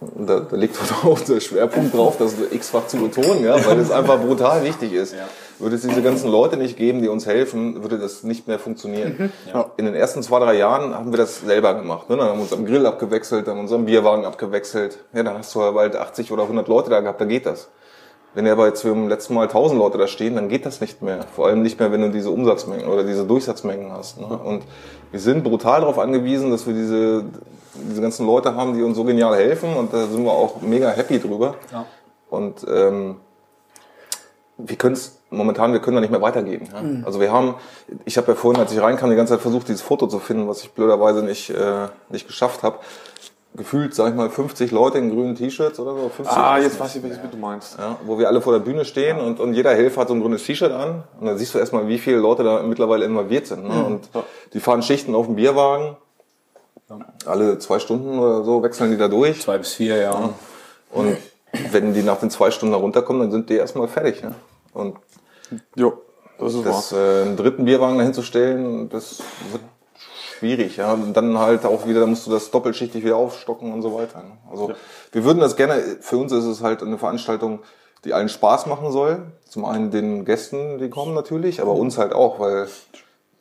C: Da, da liegt auch der Schwerpunkt drauf, das x-fach zu betonen, ja, weil es einfach brutal wichtig ist. Würde es diese ganzen Leute nicht geben, die uns helfen, würde das nicht mehr funktionieren. Ja. In den ersten zwei, drei Jahren haben wir das selber gemacht. Ne? Dann haben wir uns am Grill abgewechselt, dann unseren Bierwagen abgewechselt. Ja, dann hast du bald 80 oder 100 Leute da gehabt, da geht das. Wenn ja aber jetzt beim letzten Mal 1000 Leute da stehen, dann geht das nicht mehr. Vor allem nicht mehr, wenn du diese Umsatzmengen oder diese Durchsatzmengen hast. Ne? Und wir sind brutal darauf angewiesen, dass wir diese, diese ganzen Leute haben, die uns so genial helfen. Und da sind wir auch mega happy drüber.
D: Ja.
C: Und ähm, wir können es momentan, wir können da nicht mehr weitergeben. Ja? Also wir haben, ich habe ja vorhin, als ich reinkam, die ganze Zeit versucht, dieses Foto zu finden, was ich blöderweise nicht, äh, nicht geschafft habe. Gefühlt, sag ich mal, 50 Leute in grünen T-Shirts oder so. 50
A: Ah, jetzt weiß ich, welches Bild du meinst.
C: ja, wo wir alle vor der Bühne stehen und, und jeder Helfer hat so ein grünes T-Shirt an. Und dann siehst du erstmal, wie viele Leute da mittlerweile involviert sind. Ne? Und die fahren Schichten auf dem Bierwagen. Alle zwei Stunden oder so wechseln die da durch.
D: Zwei bis vier, ja.
C: Und wenn die nach den zwei Stunden da runterkommen, dann sind die erstmal fertig. Ne? Und
A: Jo, das ist
C: das, äh, einen dritten Bierwagen dahin zu stellen, das wird schwierig. Ja? Und dann halt auch wieder, da musst du das doppelschichtig wieder aufstocken und so weiter. Ne? Also wir würden das gerne, für uns ist es halt eine Veranstaltung, die allen Spaß machen soll. Zum einen den Gästen, die kommen natürlich, aber uns halt auch, weil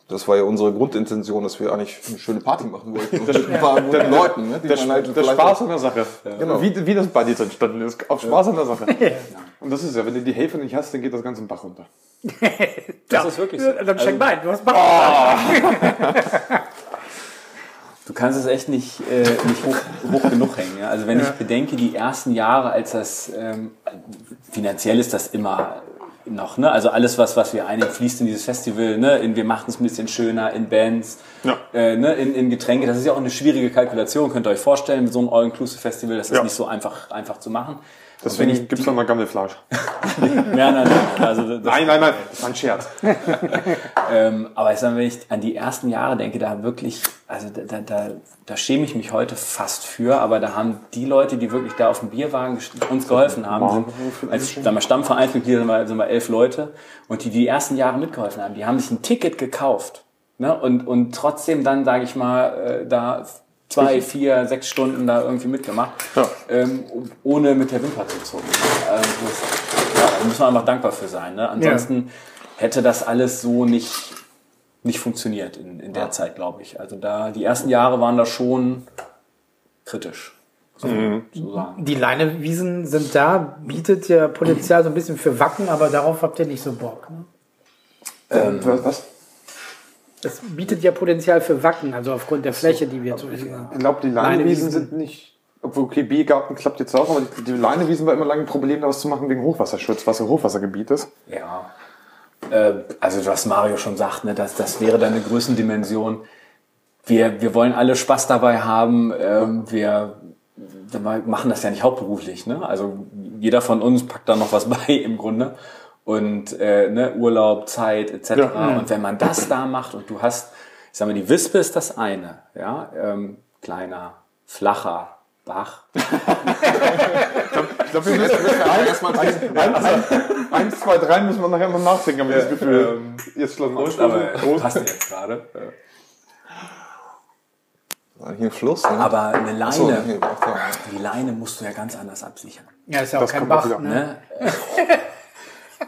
C: das war ja unsere Grundintention, dass wir eigentlich eine schöne Party machen wollten. Und mit ein paar guten Leuten, ne? die
A: Der,
C: man halt
A: der
C: vielleicht
A: Spaß an der Sache.
C: Genau.
A: Wie, wie das bei dir entstanden ist. Auf Spaß an der Sache. Und das ist ja, wenn du die Hälfte nicht hast, dann geht das Ganze im Bach runter.
D: Das ist wirklich so.
B: Dann schenk
D: Also-
B: du hast Bach.
D: Du kannst es echt nicht, äh, nicht hoch, hoch genug hängen. Ja? Also wenn ich bedenke, die ersten Jahre, als das ähm, finanziell ist das immer noch, ne? Also alles, was, was wir einnehmen, fließt in dieses Festival, ne? In, wir machen es ein bisschen schöner, in Bands,
A: Ja.
D: äh, ne? in, in Getränke. Das ist ja auch eine schwierige Kalkulation, könnt ihr euch vorstellen, mit so einem All-Inclusive-Festival, das ist
A: Ja.
D: nicht so einfach, einfach zu machen.
A: Deswegen
D: ich
A: gibt's noch mal Gammelfleisch.
D: Ja, nein, nein, also das,
A: Nein, nein, nein, das war ein Scherz.
D: Ähm, aber ich sag mal, wenn ich an die ersten Jahre denke, da wirklich, also da, da, da, schäme ich mich heute fast für, aber da haben die Leute, die wirklich da auf dem Bierwagen uns geholfen haben, sind, als Stammvereinsmitglieder sind wir, sind wir elf Leute und die die ersten Jahre mitgeholfen haben, die haben sich ein Ticket gekauft ne? und, und trotzdem dann, sage ich mal, äh, da zwei, vier, sechs Stunden da irgendwie mitgemacht,
A: Ja.
D: ähm, ohne mit der Wimper zu zucken. Ähm, das, ja, da müssen wir einfach dankbar für sein. Ne? Ansonsten hätte das alles so nicht, nicht funktioniert in, in der Zeit, glaube ich. Also da, die ersten Jahre waren da schon kritisch. So, so sagen.
B: Die Leinewiesen sind da, bietet ja Potenzial so ein bisschen für Wacken, aber darauf habt ihr nicht so Bock. Ne?
A: Ähm, was?
B: Das bietet ja Potenzial für Wacken, also aufgrund der Fläche, die wir so
A: Ich glaube, die Leinewiesen sind nicht. Obwohl, okay, Biergarten klappt jetzt auch, aber die, die Leinewiesen war immer lange ein Problem, daraus zu machen wegen Hochwasserschutz, was ein Hochwassergebiet ist.
D: Ja. Äh, also was Mario schon sagt, ne, das, das wäre dann eine Größendimension. Wir, wir wollen alle Spaß dabei haben. Ähm, wir wir machen das ja nicht hauptberuflich. Ne? Also jeder von uns packt da noch was bei im Grunde. Und äh, ne, Urlaub, Zeit etc.
A: Ja.
D: Und wenn man das da macht und du hast, ich sag mal, die Wispe ist das eine, ja, ähm, kleiner, flacher Bach.
A: Ich glaube, wir müssen erstmal eins, zwei, drei müssen wir nachher mal nachdenken, habe ich das Gefühl. jetzt schlossen wir
D: Aber
A: Prost.
D: passt jetzt gerade.
C: Hier ein Fluss. Ne?
D: Aber eine Leine,
C: da.
D: die Leine musst du ja ganz anders absichern.
B: Ja, ist ja auch
A: Das
B: kein
A: auch
B: Bach. Ne?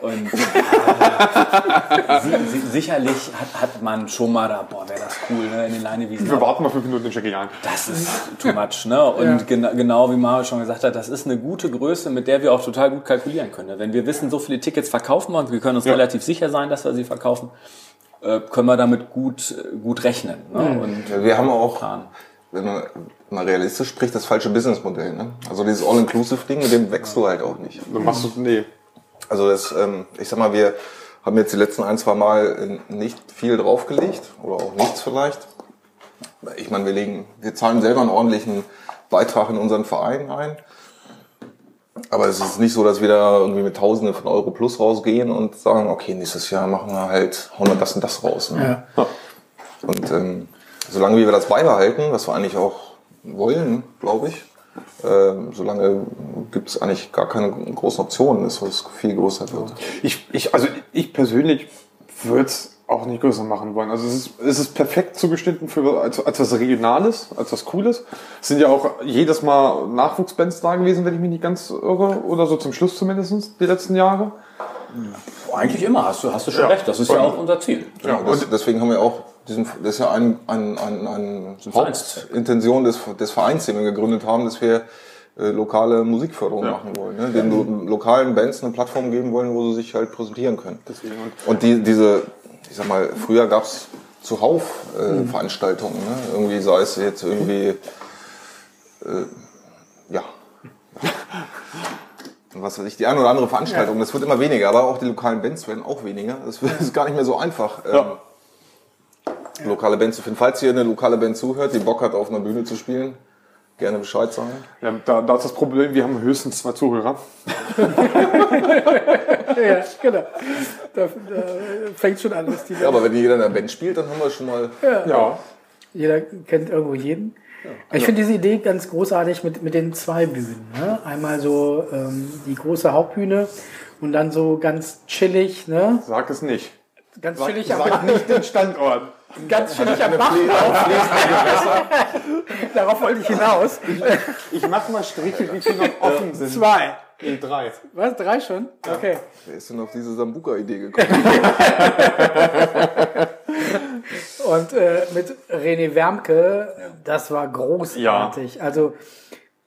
D: Und äh, si si sicherlich hat, hat man schon mal da, boah, wäre das cool, ne, in den Leinewiesen.
A: Wir warten mal fünf Minuten, ich ein.
D: Das ist too much, ne? Und gena genau wie Mario schon gesagt hat, das ist eine gute Größe, mit der wir auch total gut kalkulieren können. ne? Wenn wir wissen, so viele Tickets verkaufen wir und wir können uns relativ sicher sein, dass wir sie verkaufen, äh, können wir damit gut, gut rechnen. Ne? Und
C: Ja, wir haben auch,
D: planen.
C: wenn man mal realistisch spricht, das falsche Businessmodell. Ne? Also dieses All-Inclusive-Ding, mit dem wächst du halt auch nicht.
A: Du machst du, nee.
C: Also das, ähm, ich sag mal, wir haben jetzt die letzten ein, zwei Mal nicht viel draufgelegt oder auch nichts vielleicht. Ich meine, wir legen, wir zahlen selber einen ordentlichen Beitrag in unseren Verein ein. Aber es ist nicht so, dass wir da irgendwie mit Tausenden von Euro plus rausgehen und sagen, okay, nächstes Jahr machen wir halt, hauen wir das und das raus. Ne?
B: Ja.
C: Und ähm, solange wir das beibehalten, was wir eigentlich auch wollen, glaube ich, ähm, solange gibt es eigentlich gar keine großen Optionen, dass es viel größer wird.
A: Ich, ich, also ich persönlich würde es auch nicht größer machen wollen. Also es ist, es ist perfekt zugeschnitten für als, als was Regionales, als was Cooles. Es sind ja auch jedes Mal Nachwuchsbands da gewesen, wenn ich mich nicht ganz irre, oder so zum Schluss zumindest die letzten Jahre.
D: Eigentlich immer, hast du, hast du schon
A: Ja.
D: recht. Das ist ja auch unser Ziel.
C: Ja, das, deswegen haben wir auch diesen, das ist ja ein, ein, ein, ein. Hauptintention des, des Vereins, den wir gegründet haben, dass wir äh, lokale Musikförderung
A: Ja.
C: machen wollen, ne? den lo lokalen Bands eine Plattform geben wollen, wo sie sich halt präsentieren können.
A: Deswegen und
C: die, diese, ich sag mal, früher gab's zuhauf äh, Veranstaltungen, ne? irgendwie sei es jetzt irgendwie, äh, ja, was weiß ich, die eine oder andere Veranstaltung, das wird immer weniger, aber auch die lokalen Bands werden auch weniger. Das ist gar nicht mehr so einfach, ähm, lokale Bands zu finden. Falls ihr eine lokale Band zuhört, die Bock hat, auf einer Bühne zu spielen, gerne Bescheid sagen.
A: ja, da, da ist das Problem, wir haben höchstens zwei Zuhörer.
B: Ja, genau. Da, da fängt schon an, dass die
C: Ja, aber wenn jeder in einer Band spielt, dann haben wir schon mal
A: Ja.
B: Jeder kennt irgendwo jeden. Ich finde diese Idee ganz großartig mit, mit den zwei Bühnen. Ne? Einmal so ähm, die große Hauptbühne und dann so ganz chillig, ne?
A: Sag es nicht.
B: Ganz chillig am
A: Sag nicht den Standort.
B: Ganz chillig am Bach. Darauf wollte ich hinaus.
A: Ich mach mal Striche, wie viele noch offen sind.
B: Zwei.
A: Nee, drei.
B: Was? Drei schon? Okay.
C: Wer ist denn auf diese Sambuka-Idee gekommen?
B: Und äh, mit René Wermke, das war großartig. Also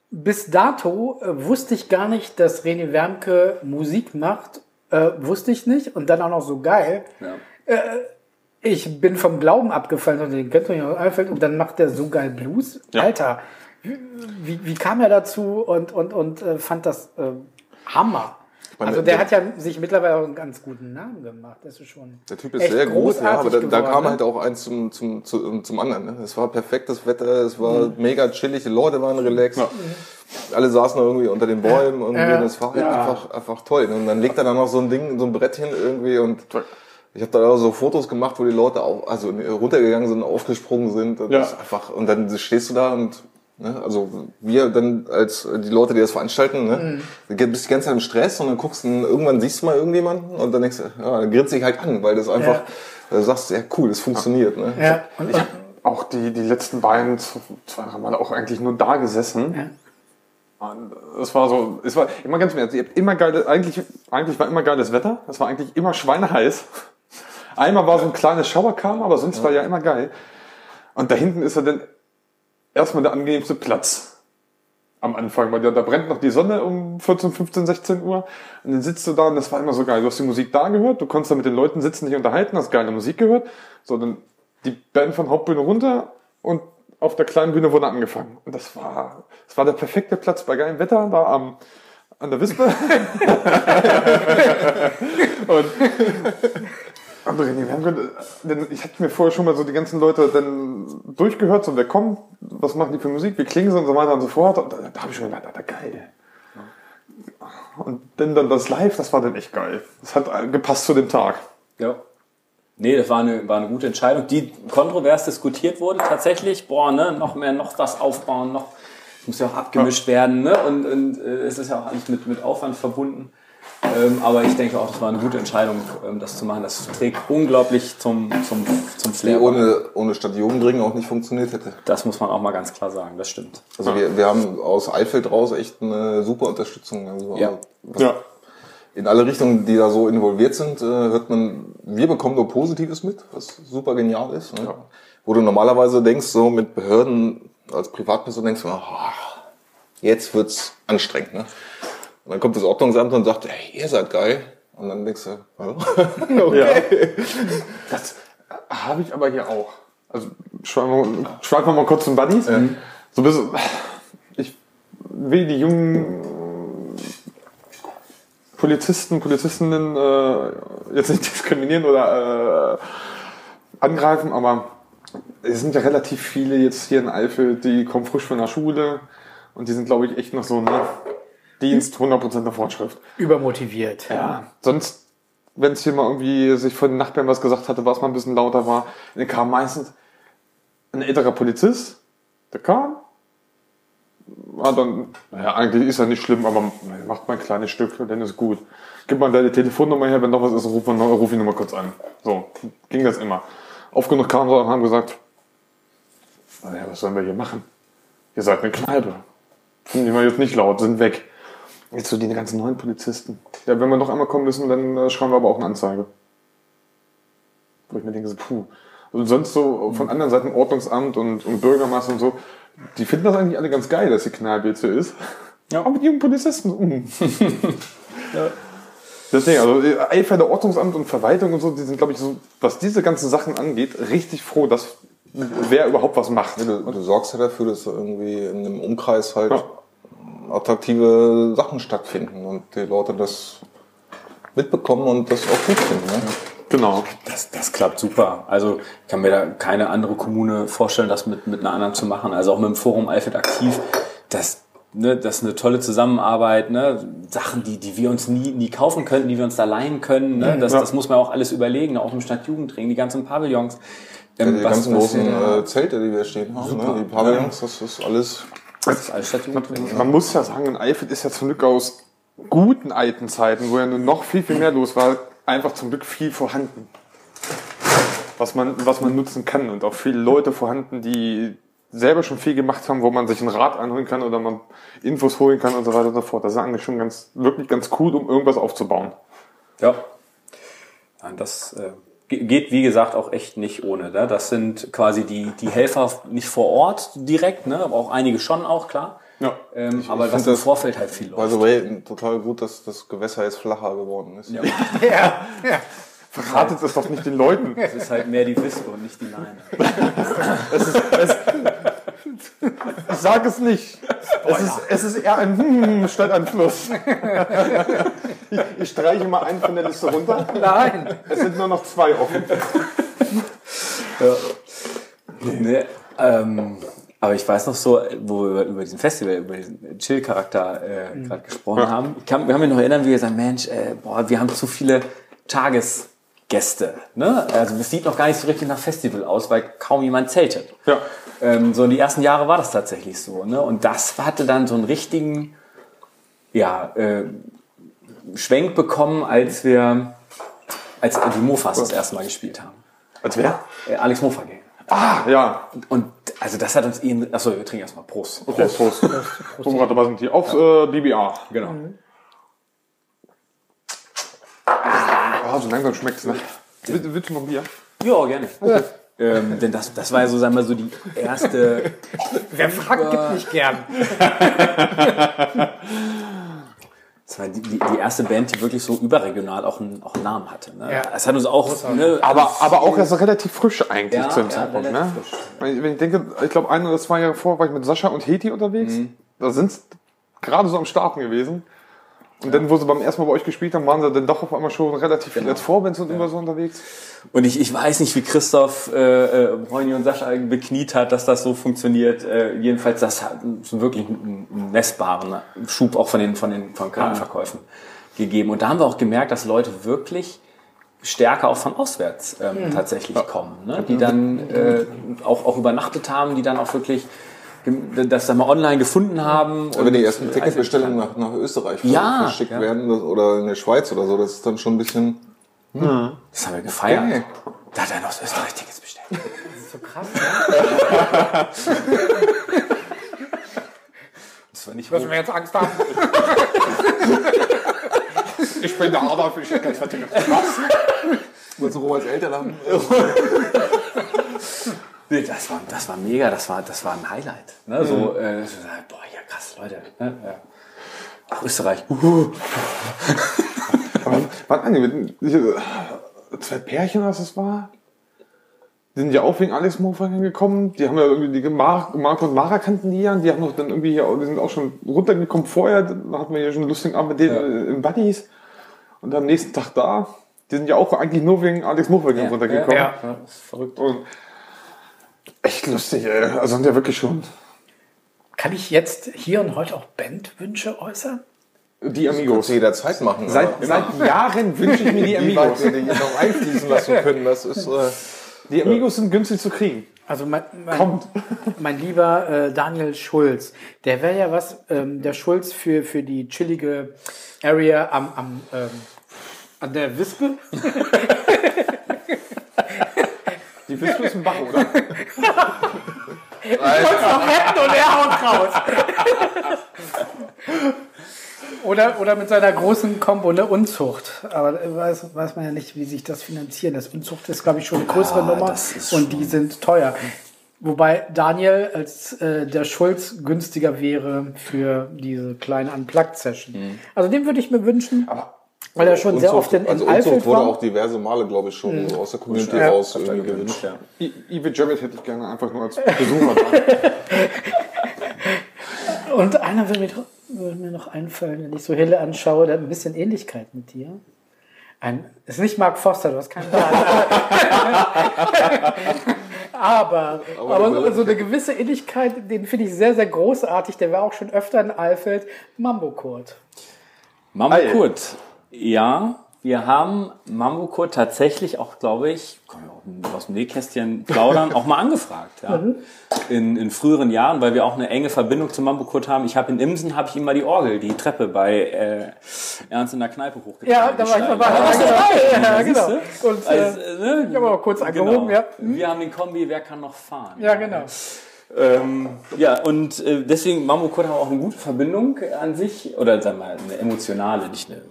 B: bis dato äh, wusste ich gar nicht, dass René Wermke Musik macht. Äh, wusste ich nicht. Und dann auch noch so geil. Äh, ich bin vom Glauben abgefallen und den kennt ihr ja Eifeld und dann macht der so geil Blues.
A: Ja.
B: Alter, wie, wie kam er dazu und, und, und äh, fand das äh, Hammer. also der,
C: der-
B: hat ja sich mittlerweile auch einen ganz guten Namen gemacht. Das ist schon.
C: Der Typ ist sehr groß, ja, aber da,
B: großartig
C: da
B: geworden,
C: kam
B: ne?
C: halt auch eins zum, zum, zum, zum anderen. Ne? Es war perfektes Wetter, es war mega chillig, die Leute waren relaxed. Alle saßen da irgendwie unter den Bäumen und
B: Ja.
C: das war halt einfach, einfach toll. Und dann legt er da noch so ein Ding, so ein Brettchen irgendwie und ich habe da so Fotos gemacht, wo die Leute auch, also runtergegangen sind, aufgesprungen sind. Und
A: Ja.
C: das ist einfach, und dann stehst du da und Ne? Also wir dann als die Leute, die das veranstalten, ne? du bist die ganze Zeit im Stress und dann guckst du, irgendwann siehst du mal irgendjemanden und dann denkst du, ja, dann grinst dich halt an, weil das einfach, du sagst, ja cool, das funktioniert. Ne?
B: Ja, und,
A: Ich habe auch die, die letzten beiden, zwei, drei Mal auch eigentlich nur da gesessen.
B: Ja.
A: Und Es war so, es war immer ganz mehr. Ihr habt immer geile, eigentlich, eigentlich war immer geiles Wetter. Es war eigentlich immer schweineheiß. Einmal war so ein kleines Schauerkam, aber sonst war ja immer geil. Und da hinten ist er dann erstmal der angenehmste Platz am Anfang, weil da, da brennt noch die Sonne um 14, 15, 16 Uhr und dann sitzt du da und das war immer so geil. Du hast die Musik da gehört, du konntest da mit den Leuten sitzen, dich unterhalten, hast geile Musik gehört. So, dann die Band von Hauptbühne runter und auf der kleinen Bühne wurde angefangen. Und das war, das war der perfekte Platz bei geilem Wetter da am, an der Wispe. und und René, wir haben gehört, denn ich hatte mir vorher schon mal so die ganzen Leute dann durchgehört, so wer kommt, was machen die für Musik, wie klingen sie und so weiter und so fort. Und da, da habe ich schon gedacht, Alter, geil. Und dann, dann das Live, das war dann echt geil. Das hat gepasst zu dem Tag.
D: Ja. Nee, das war eine, war eine gute Entscheidung, die kontrovers diskutiert wurde tatsächlich. Boah, ne, noch mehr, noch das aufbauen, noch, es muss ja auch abgemischt werden, ne, und, und äh, es ist ja auch alles mit, mit Aufwand verbunden. Ähm, aber ich denke auch, das war eine gute Entscheidung, ähm, das zu machen. Das trägt unglaublich zum, zum, zum
C: Die
D: Flair.
C: ohne, ohne Stadionring auch nicht funktioniert hätte.
D: Das muss man auch mal ganz klar sagen, das stimmt.
C: Also wir, wir haben aus Eifeld raus echt eine super Unterstützung. Also
D: Ja.
C: was- In alle Richtungen, die da so involviert sind, äh, hört man, wir bekommen nur Positives mit, was super genial ist. Ne? Wo du normalerweise denkst, so mit Behörden als Privatperson denkst du, ah, jetzt wird's anstrengend. Ne? Und dann kommt das Ordnungsamt und sagt, hey, ihr seid geil. Und dann denkst du, ja, okay.
A: Das habe ich aber hier auch. Also schweifen wir, wir mal kurz zum Buddies. So bis, ich will die jungen Polizisten, Polizistinnen äh, jetzt nicht diskriminieren oder äh, angreifen, aber es sind ja relativ viele jetzt hier in Eifel, die kommen frisch von der Schule und die sind, glaube ich, echt noch so ne Dienst 100% der Fortschrift.
B: Übermotiviert.
A: Ja. Sonst, wenn es hier mal irgendwie sich von den Nachbarn was gesagt hatte, was mal ein bisschen lauter war, dann kam meistens ein älterer Polizist, der kam, war dann, naja, eigentlich ist ja nicht schlimm, aber macht mal ein kleines Stück, dann ist gut. Gib mal deine Telefonnummer her, wenn noch was ist, ruf, mal, ruf ihn nochmal kurz an. So, ging das immer. Oft genug kamen sie und haben gesagt, naja, was sollen wir hier machen? Ihr seid eine Kneipe. Finden wir jetzt nicht laut, sind weg. Jetzt so die ganzen neuen Polizisten. Ja, wenn wir noch einmal kommen müssen, dann äh, schreiben wir aber auch eine Anzeige. Wo ich mir denke, so, puh. Und sonst so von anderen Seiten Ordnungsamt und, und Bürgermeister und so, die finden das eigentlich alle ganz geil, dass die Kneipe so ist. Ja. Aber die jungen Polizisten, mm. ja. Deswegen, also Eifelder Ordnungsamt und Verwaltung und so, die sind, glaube ich, so, was diese ganzen Sachen angeht, richtig froh, dass wer überhaupt was macht.
C: Ja, du, du, sorgst ja dafür, dass irgendwie in einem Umkreis halt ja. Attraktive Sachen stattfinden und die Leute das mitbekommen und das auch gut finden. Ne?
D: Genau. Das, das klappt super. Also ich kann mir da keine andere Kommune vorstellen, das mit, mit einer anderen zu machen. Also auch mit dem Forum Alfred aktiv. Das, ne, das ist eine tolle Zusammenarbeit. Ne? Sachen, die, die wir uns nie, nie kaufen könnten, die wir uns da leihen können. Ne? Das, ja. das muss man auch alles überlegen. Auch im Stadtjugendring, die ganzen Pavillons.
C: Ja, die was, ganzen großen äh, Zelte, die wir stehen haben. Ne? Die Pavillons, das ist alles...
A: Das Stadtjugendring. Man, man muss ja sagen, in Eifeld ist ja zum Glück aus guten alten Zeiten, wo ja nur noch viel, viel mehr los war, einfach zum Glück viel vorhanden. Was man, was man nutzen kann und auch viele Leute vorhanden, die selber schon viel gemacht haben, wo man sich ein Rad anholen kann oder man Infos holen kann und so weiter und so fort. Das ist eigentlich schon ganz, wirklich ganz cool, um irgendwas aufzubauen.
D: Ja. Das äh, geht, wie gesagt, auch echt nicht ohne. Ne? Das sind quasi die, die Helfer nicht vor Ort direkt, ne? aber auch einige schon auch, klar. Ja. Ähm, ich, aber ich das im Vorfeld halt viel
C: läuft. By the way, total gut, dass das Gewässer jetzt flacher geworden ist.
A: Ja. ja. ja. Verratet es doch nicht den Leuten.
D: Es ist halt mehr die Whispe und nicht die Leine.
A: es ist, es, ich sage es nicht. Es ist, es ist eher ein Hm statt ein Fluss. Ich, ich streiche mal einen von der Liste runter.
B: Nein.
A: Es sind nur noch zwei offen.
D: Ja. Nee, ähm, aber ich weiß noch so, wo wir über diesen Festival, über diesen Chill-Charakter äh, mhm. gerade gesprochen haben. Ich kann, wir haben mich noch erinnern, wie wir sagen, Mensch, äh, boah, wir haben zu viele Tagesgäste. Ne? Also es sieht noch gar nicht so richtig nach Festival aus, weil kaum jemand zeltet. Ja. Ähm, so in die ersten Jahre war das tatsächlich so. Ne? Und das hatte dann so einen richtigen ja, äh, Schwenk bekommen, als wir als die Mofas das erste Mal gespielt haben.
A: Als wer?
D: Äh, Alex Mofage.
A: Ah, ja.
D: Und also das hat uns ihn. Achso, wir trinken erstmal Prost.
A: Okay, Prost. Prost. Prost. Prost. Prost. hier aufs äh, BBA.
D: Genau. Mhm.
A: Ah, so langsam schmeckt es, ne? Willst, willst du noch ein Bier?
D: Ja, gerne. Okay. Ähm, denn das, das war so, sagen wir so, die erste.
B: Wer fragt, gibt nicht gern.
D: Das war die, die, die, erste Band, die wirklich so überregional auch einen, auch einen Namen hatte. Ne? Ja. Das hat uns auch. Ne,
A: aber, aber auch erst relativ frisch eigentlich ja, zu dem ja, Zeitpunkt. Ne? Wenn ich denke, ich glaube, ein oder zwei Jahre vor war ich mit Sascha und Heti unterwegs. Mhm. Da sind gerade so am Starten gewesen. Und dann, wo sie beim ersten Mal bei euch gespielt haben, waren sie dann doch auf einmal schon relativ genau. viel als Vorbands und ja. immer so unterwegs.
D: Und ich, ich weiß nicht, wie Christoph äh, äh, Bräuni und Sascha bekniet hat, dass das so funktioniert. Äh, jedenfalls, das hat wirklich einen, messbaren Schub auch von den, von den von Kartenverkäufen ja. gegeben. Und da haben wir auch gemerkt, dass Leute wirklich stärker auch von auswärts ähm, mhm. tatsächlich ja. kommen, ne? die dann äh, auch, auch übernachtet haben, die dann auch wirklich das dann mal online gefunden haben.
C: Wenn die ersten Ticketbestellungen nach, nach Österreich
D: ja,
C: verschickt ja. werden oder in der Schweiz oder so, das ist dann schon ein bisschen.
D: Hm. Das haben wir gefeiert. Okay. Da hat er noch aus Österreich Tickets bestellt. Das ist so krass,
B: ne?
A: das war nicht Müssen wir jetzt Angst haben? ich bin der Adolf, ich hätte Ticket. Was?
C: Wolltest du als Eltern haben?
D: Nee, das war, das war mega, das war, das war ein Highlight. Ne? So, mhm. äh, boah, ja krass, Leute. Ne? Ja. Ach, Österreich. Uhu.
A: Aber, wann angemeldet? Zwei Pärchen, was das war? Die sind ja auch wegen Alex Morfang gekommen. Die haben ja irgendwie die Mar Marco und Mara kannten die ja. Und die haben noch dann irgendwie hier, die sind auch schon runtergekommen vorher. Da hatten wir ja schon einen lustigen Abend mit denen
D: Ja.
A: im Buddies. Und am nächsten Tag da. Die sind ja auch eigentlich nur wegen Alex Morfang runtergekommen.
B: ja.
D: Ja, das ist verrückt.
A: Und echt lustig, ey. Also sind ja wirklich schon
B: Kann ich jetzt hier und heute auch Bandwünsche äußern?
A: die Amigos.
C: du jederzeit machen.
A: Seit, seit Jahren wünsche ich mir die Amigos.
C: die noch einfließen lassen können, das ist... Äh,
A: Die Amigos sind günstig zu kriegen.
B: Also mein, mein,
A: Kommt.
B: mein lieber äh, Daniel Schulz, der wäre ja was, ähm, der Schulz für, für die chillige Area am, am ähm, an der Wispe.
A: Die Wüste ist ein Bach, oder?
B: Ich wollte noch retten und er haut raus. oder, oder mit seiner großen Kombo, ne, Unzucht. Aber weiß, weiß man ja nicht, wie sich das finanzieren. Das Unzucht ist, glaube ich, schon eine größere Nummer
D: das ist
B: und die sind teuer. Wobei Daniel als äh, der Schulz günstiger wäre für diese kleine Unplugged-Session. Also den würde ich mir wünschen, weil er schon sehr oft in, in
C: also
B: Alfeld
C: Unzucht wurde
B: war.
C: auch diverse Male, glaube ich, schon so aus der Community
B: Ja.
C: raus irgendwie gewünscht.
D: Ja.
A: I- Ive Jarrett hätte ich gerne einfach nur als Besucher da.
B: Und einer würde mir, würde mir noch einfallen, wenn ich so Hille anschaue, der hat ein bisschen Ähnlichkeit mit dir. Ein, ist nicht Mark Foster, du hast keinen Bart. aber, aber, so, so eine gewisse Ähnlichkeit, den finde ich sehr, sehr großartig. Der war auch schon öfter in Alfeld. Mambo Kurt.
D: Mambo. Kurt. Ja, wir haben Mambo Kurt tatsächlich auch, glaube ich, auch aus dem Nähkästchen plaudern, auch mal angefragt. Ja. In, in früheren Jahren, weil wir auch eine enge Verbindung zu Mambo Kurt haben. Ich habe in Imsen, habe ich ihm mal die Orgel, die Treppe bei äh, Ernst in der Kneipe hochgetragen.
B: Ja, da war ich.
D: Da warst du dabei.
B: Ja, genau. Und, äh,
D: Also, äh, ne?
B: ich habe aber kurz angehoben, ja.
D: Wir haben den Kombi, wer kann noch fahren?
B: Ja, genau.
D: Ähm, ja, und äh, deswegen Mambo Kurt haben auch eine gute Verbindung an sich, oder sagen wir mal, eine emotionale, nicht eine,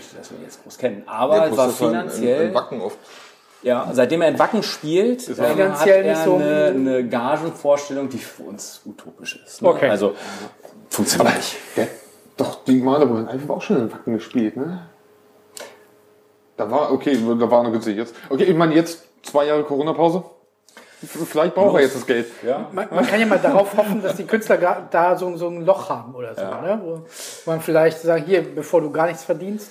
D: nicht, dass wir ihn jetzt groß kennen, aber es war
C: Prozessor in-
D: finanziell,
C: in Wacken oft.
D: ja, seitdem er in Wacken spielt, ähm, hat
B: finanziell
D: er
B: nicht so-
D: eine, eine Gagenvorstellung, die für uns utopisch ist. Ne?
B: Okay.
D: Also, funktioniert nicht.
A: Der, doch, die Male wurden einfach auch schon in Wacken gespielt, ne? Da war, okay, da war noch günstig jetzt. Okay, ich meine, jetzt zwei Jahre Corona-Pause. Vielleicht braucht er jetzt das Geld.
D: Ja.
B: Man, man kann ja mal darauf hoffen, dass die Künstler da so, so ein Loch haben oder so. Ne? Wo man vielleicht sagt, hier, bevor du gar nichts verdienst,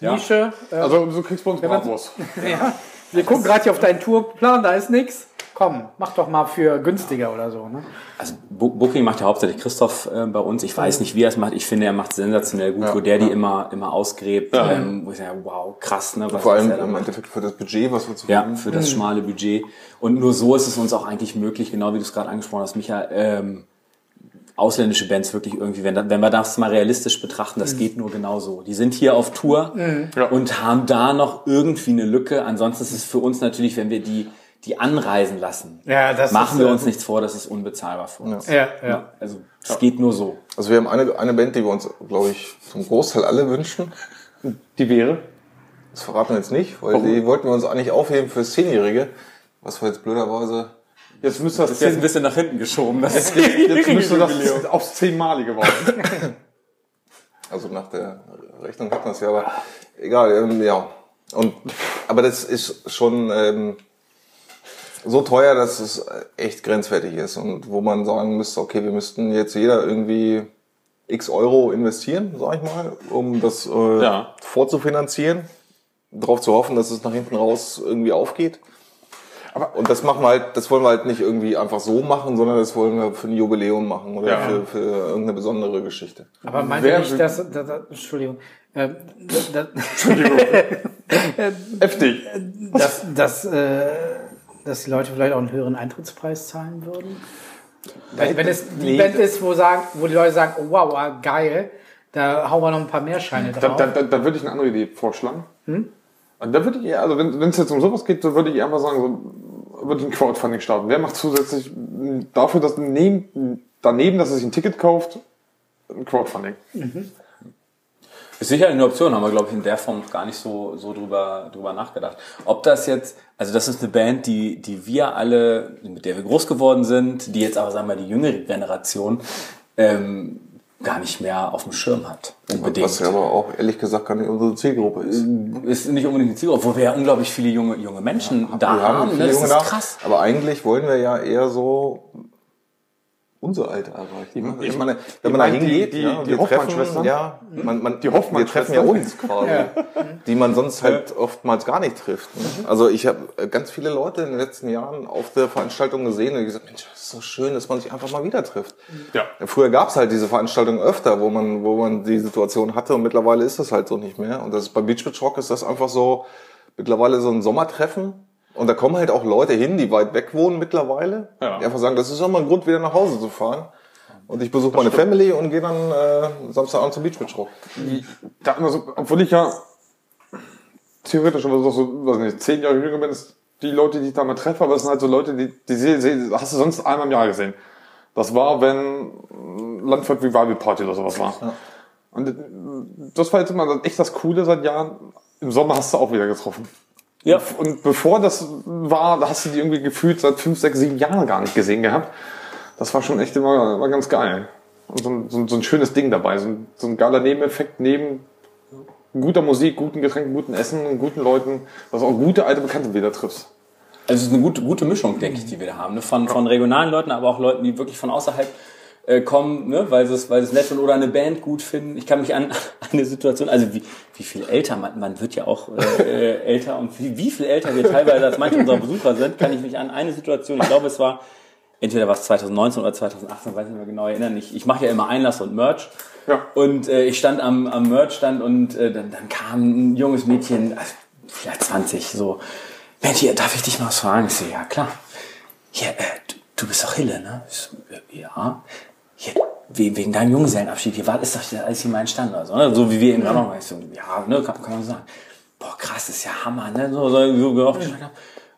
D: Ja.
B: Nische. Äh,
A: Also, du kriegst bei uns Bratwurst.
B: ja. Wir gucken gerade hier auf deinen Tourplan, da ist nichts. Komm, mach doch mal für günstiger oder so. Ne?
D: Also Booking macht ja hauptsächlich Christoph äh, bei uns. Ich weiß nicht, wie er es macht. Ich finde, er macht sensationell gut, wo der die immer, immer ausgräbt. Ähm, wo ich sage, wow, krass, ne? Was
C: Vor allem im. Endeffekt für das Budget, was wir zu
D: Ja, für das schmale Budget. Und nur so ist es uns auch eigentlich möglich, genau wie du es gerade angesprochen hast, Micha, ähm, ausländische Bands wirklich irgendwie, wenn, wenn wir das mal realistisch betrachten, das geht nur genau so. Die sind hier auf Tour und haben da noch irgendwie eine Lücke. Ansonsten ist es für uns natürlich, wenn wir die, die anreisen lassen,
B: Ja, das
D: machen
B: ist,
D: wir
B: äh,
D: uns nichts vor, das ist unbezahlbar für uns.
B: Ja, ja.
D: Also es geht nur so.
C: Also wir haben eine, eine Band, die wir uns, glaube ich, zum Großteil alle wünschen.
A: Die wäre?
C: Das verraten wir jetzt nicht, weil die wollten wir uns eigentlich aufheben für Zehnjährige. Was wir jetzt blöderweise...
A: Jetzt müsste das,
D: Ist jetzt ein bisschen nach hinten geschoben. Das ist
A: jetzt müsste das aufs Zehnmalige warten.
C: Also nach der Rechnung hat man es ja, aber egal, ähm, ja. Und, aber das ist schon ähm, so teuer, dass es echt grenzwertig ist und wo man sagen müsste, okay, wir müssten jetzt jeder irgendwie x Euro investieren, sag ich mal, um das äh,
A: Ja.
C: vorzufinanzieren, darauf zu hoffen, dass es nach hinten raus irgendwie aufgeht.
A: Aber-
C: und das machen wir halt, das wollen wir halt nicht irgendwie einfach so machen, sondern das wollen wir für ein Jubiläum machen oder
A: Ja.
C: für, für irgendeine besondere Geschichte.
B: Aber meint
A: Wer
B: ihr nicht, dass, dass, dass Entschuldigung, ähm, dass,
A: Heftig.
B: dass, dass, äh, dass die Leute vielleicht auch einen höheren Eintrittspreis zahlen würden? Wenn, wenn es die
C: Nee.
B: Band ist, wo, sagen, wo die Leute sagen, oh, wow, ah, geil, da hauen wir noch ein paar mehr Scheine drauf.
A: da, da, da würde ich eine andere Idee vorschlagen. Und da würde ich eher, also wenn es jetzt um sowas geht, dann würde ich einfach sagen, so, würde ich ein Crowdfunding starten. Wer macht zusätzlich mh, dafür, dass neben, daneben, dass er sich ein Ticket kauft, ein Crowdfunding?
D: Ist sicher eine Option, haben wir, glaube ich, in der Form noch gar nicht so, so drüber, drüber nachgedacht. Ob das jetzt, also das ist eine Band, die, die wir alle, mit der wir groß geworden sind, die jetzt aber, sagen wir mal, die jüngere Generation, ähm, gar nicht mehr auf dem Schirm hat.
C: Unbedingt. Was ja aber auch ehrlich gesagt gar nicht unsere Zielgruppe ist.
D: Ist nicht unbedingt die Zielgruppe, wo wir ja unglaublich viele junge, junge Menschen ja, da haben.
C: Ne? Das ist krass. Aber eigentlich wollen wir ja eher so unser Alter erreichen. Ich meine, wenn man da hingeht, die, ja, die, die treffen, ja, man, man, die wir treffen ja uns quasi, die man sonst halt oftmals gar nicht trifft. Ne? Also ich habe äh, ganz viele Leute in den letzten Jahren auf der Veranstaltung gesehen und gesagt, Mensch, das ist so schön, dass man sich einfach mal wieder trifft. Ja. Früher gab es halt diese Veranstaltungen öfter, wo man, wo man die Situation hatte und mittlerweile ist das halt so nicht mehr. Und das ist, bei Beach Beach Rock ist das einfach so mittlerweile so ein Sommertreffen und da kommen halt auch Leute hin, die weit weg wohnen mittlerweile, ja. die einfach sagen, das ist auch mal ein Grund, wieder nach Hause zu fahren. Und ich besuche meine stimmt. Family und gehe dann äh, Samstagabend zum Beach Beach Rock.
A: Da immer so, obwohl ich ja theoretisch aber so, weiß nicht, zehn Jahre jünger bin, ist die Leute, die ich da mal treffe, aber es sind halt so Leute, die, die sie, sie, hast du sonst einmal im Jahr gesehen. Das war, wenn Landwirt Revival Party oder sowas war. Ja. Und das war jetzt immer echt das Coole seit Jahren. Im Sommer hast du auch wieder getroffen. Ja. Und bevor das war, da hast du die irgendwie gefühlt seit fünf, sechs, sieben Jahren gar nicht gesehen gehabt. Das war schon echt immer, immer ganz geil. Und so ein, so ein, so ein schönes Ding dabei. So ein, so ein geiler Nebeneffekt neben guter Musik, guten Getränken, guten Essen und guten Leuten, dass auch gute alte Bekannte wieder triffst.
D: Also es ist eine gute, gute Mischung, denke ich, die wir da haben. Ne? Von, von regionalen Leuten, aber auch Leuten, die wirklich von außerhalb äh, kommen, ne, weil sie es, weil sie es nett finden oder eine Band gut finden. Ich kann mich an, eine Situation, also wie, wie viel älter man, man wird ja auch äh, äh, älter und wie, wie viel älter wir teilweise als manche unserer Besucher sind, kann ich mich an eine Situation, ich glaube es war entweder was 2019 oder 2018, weiß nicht mehr genau erinnern. Ich, ich mache ja immer Einlass und Merch. Ja. Und äh, ich stand am, am Merch-Stand und äh, dann, dann kam ein junges Mädchen, also vielleicht 20, so, Mensch, hier, darf ich dich mal was fragen? Ich so, ja, klar. Hier, äh, du, du bist doch Hille, ne? Ich so, ja hier, wegen deinem Junggesellenabschied, hier war, ist doch alles hier mein Stand so, ne? so wie wir eben auch noch, so, ja, ne, kann, kann man sagen. Boah, krass, ist ja Hammer, ne, so, so, so gehofft.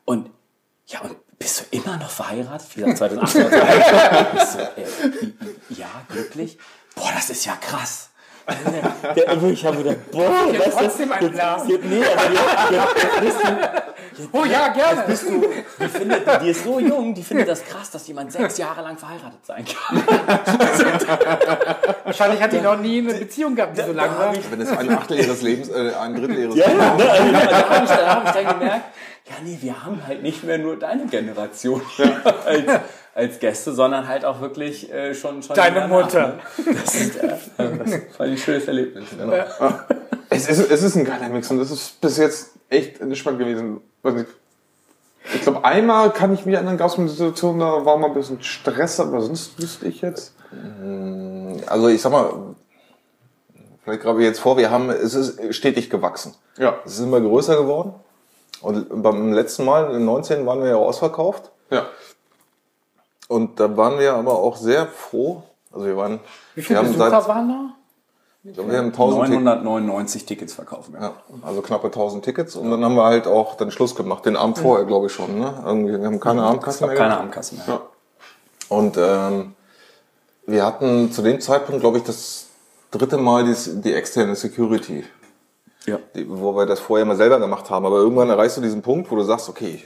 D: Und, ja, und bist du immer noch verheiratet? Wie gesagt, 2008 bist du, äh, ja, glücklich? Boah, das ist ja krass. Der, der, ich habe gedacht, boah,
B: ich weißt trotzdem ein Glas. nee, aber jetzt, jetzt, bist du, oh ja, gerne.
D: Bist du, die, findet, die ist so jung, die findet das krass, dass jemand sechs Jahre lang verheiratet sein kann.
B: Wahrscheinlich hat die noch nie eine Beziehung gehabt, die so lange war.
C: Wenn es ein Achtel ihres Lebens, äh, ein Drittel ihres
D: ja, Lebens. Ja, also, also, da habe ich, hab ich dann gemerkt, ja, nee, wir haben halt nicht mehr nur deine Generation ja. als, Gäste, sondern halt auch wirklich äh, schon, schon.
B: Deine Mutter.
D: Ne? Das, ist, äh, das war ein schönes Erlebnis. Genau.
A: Ja. Es, ist, es ist ein geiler Mix und das ist bis jetzt echt entspannt gewesen. Ich glaube, einmal kann ich mich erinnern, gab es eine Situation, da war mal ein bisschen Stress, aber sonst wüsste ich jetzt.
C: Also ich sag mal, vielleicht grabe ich jetzt vor, wir haben, es ist stetig gewachsen. Ja. Es ist immer größer geworden. Und beim letzten Mal, im 19. waren wir ja ausverkauft. Ja. Und da waren wir aber auch sehr froh. Also wir waren.
B: Wie viele Besucher seit, waren da?
C: Ich glaube, wir haben 999
D: Tickets verkauft.
C: Ja. ja. also knappe 1000 Tickets. Und dann haben wir halt auch den Schluss gemacht. Den Abend vorher, glaube ich schon. Ne? Irgendwie, wir haben keine Abendkasse
D: mehr. Keine Abendkasse mehr. Ja.
C: Und ähm, wir hatten zu dem Zeitpunkt, glaube ich, das dritte Mal die, die externe Security ja. Die, wo wir das vorher mal selber gemacht haben. Aber irgendwann erreichst du diesen Punkt, wo du sagst, okay,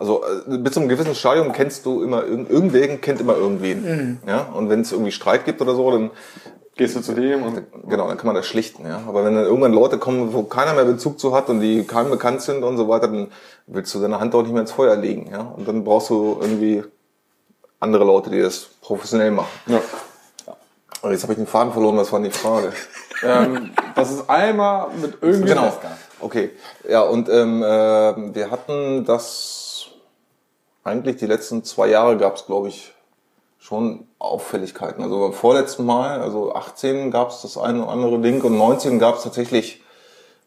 C: also äh, bis zu einem gewissen Stadium kennst du immer, irgendwen kennt immer irgendwen. Mhm. Ja? Und wenn es irgendwie Streit gibt oder so, dann
A: gehst du zu dem und
C: genau, dann kann man das schlichten, ja. Aber wenn dann irgendwann Leute kommen, wo keiner mehr Bezug zu hat und die keinem bekannt sind und so weiter, dann willst du deine Hand auch nicht mehr ins Feuer legen, ja. Und dann brauchst du irgendwie andere Leute, die das professionell machen. Ja. Und jetzt habe ich den Faden verloren, was war die Frage?
A: ähm, das ist einmal mit irgendwie.
C: Genau. Okay. Ja, und ähm, äh, wir hatten das eigentlich die letzten zwei Jahre gab es, glaube ich, schon Auffälligkeiten. Also beim vorletzten Mal, also 18 gab es das eine oder andere Ding und 19 gab es tatsächlich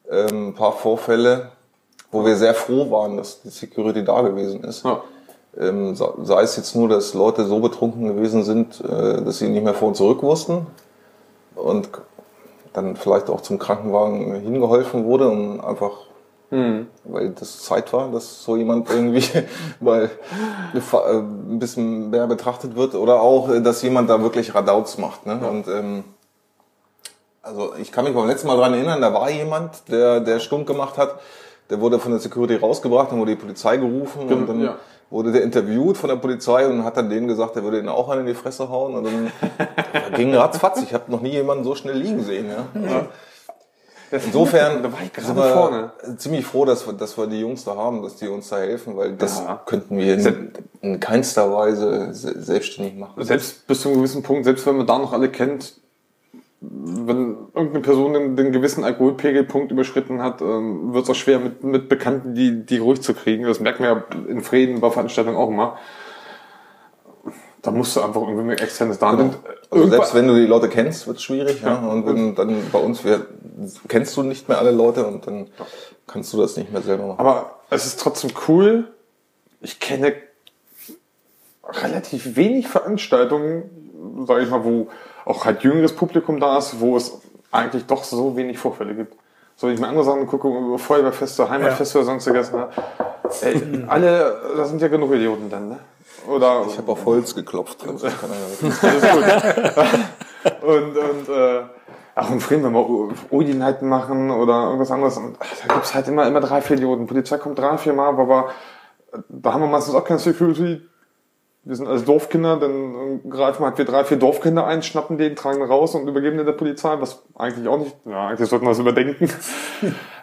C: ähm, ein paar Vorfälle, wo wir sehr froh waren, dass die Security da gewesen ist. Ja. Ähm, sei es jetzt nur, dass Leute so betrunken gewesen sind, äh, dass sie nicht mehr vor und zurück wussten und dann vielleicht auch zum Krankenwagen hingeholfen wurde und einfach, mhm. weil das Zeit war, dass so jemand irgendwie mal äh, ein bisschen mehr betrachtet wird oder auch, dass jemand da wirklich Radauts macht. Ne? Ja. Und ähm, also ich kann mich beim letzten Mal dran erinnern, da war jemand, der, der stunk gemacht hat, der wurde von der Security rausgebracht, dann wurde die Polizei gerufen und dann
A: ja.
C: wurde der interviewt von der Polizei und hat dann denen gesagt, er würde ihn auch einen in die Fresse hauen und dann ging ratzfatz. Ich habe noch nie jemanden so schnell liegen sehen. Ja. Insofern
A: Da war ich gerade
C: sind wir
A: vorne.
C: ziemlich froh, dass wir, dass wir die Jungs da haben, dass die uns da helfen, weil das
A: Ja.
C: könnten wir in, in keinster Weise se- selbstständig machen.
A: Selbst bis zu einem gewissen Punkt, selbst wenn man da noch alle kennt, wenn irgendeine Person den, den gewissen Alkoholpegelpunkt überschritten hat, ähm, wird es auch schwer mit, mit Bekannten, die, die ruhig zu kriegen. Das merken wir ja in Frieden bei Veranstaltungen auch immer. Da musst du einfach irgendwie mit externes da.
C: Genau.
A: Und
C: Also selbst wenn du die Leute kennst, wird es schwierig. Ja. Und wenn dann bei uns wir, kennst du nicht mehr alle Leute und dann kannst du das nicht mehr selber machen.
A: Aber es ist trotzdem cool. Ich kenne relativ wenig Veranstaltungen, sage ich mal, wo auch halt jüngeres Publikum da ist, wo es eigentlich doch so wenig Vorfälle gibt. So, wenn ich mir andere Sachen gucke, über Feuerwehrfeste, Heimatfeste oder sonstiges, ne? Ey, alle, da sind ja genug Idioten dann, ne? Oder
C: Ich habe auf Holz geklopft. Das
A: gut. und, und äh, auch in Frieden, wenn wir Udi-Nighten machen oder irgendwas anderes, und, ach, da gibt's halt immer, immer drei, vier Idioten. Polizei kommt drei, vier Mal, aber da haben wir meistens auch keine Security. Wir sind als Dorfkinder, dann greifen wir halt wir drei, vier Dorfkinder ein, schnappen den, tragen ihn raus und übergeben den der Polizei, was eigentlich auch nicht, ja, eigentlich sollten wir das überdenken.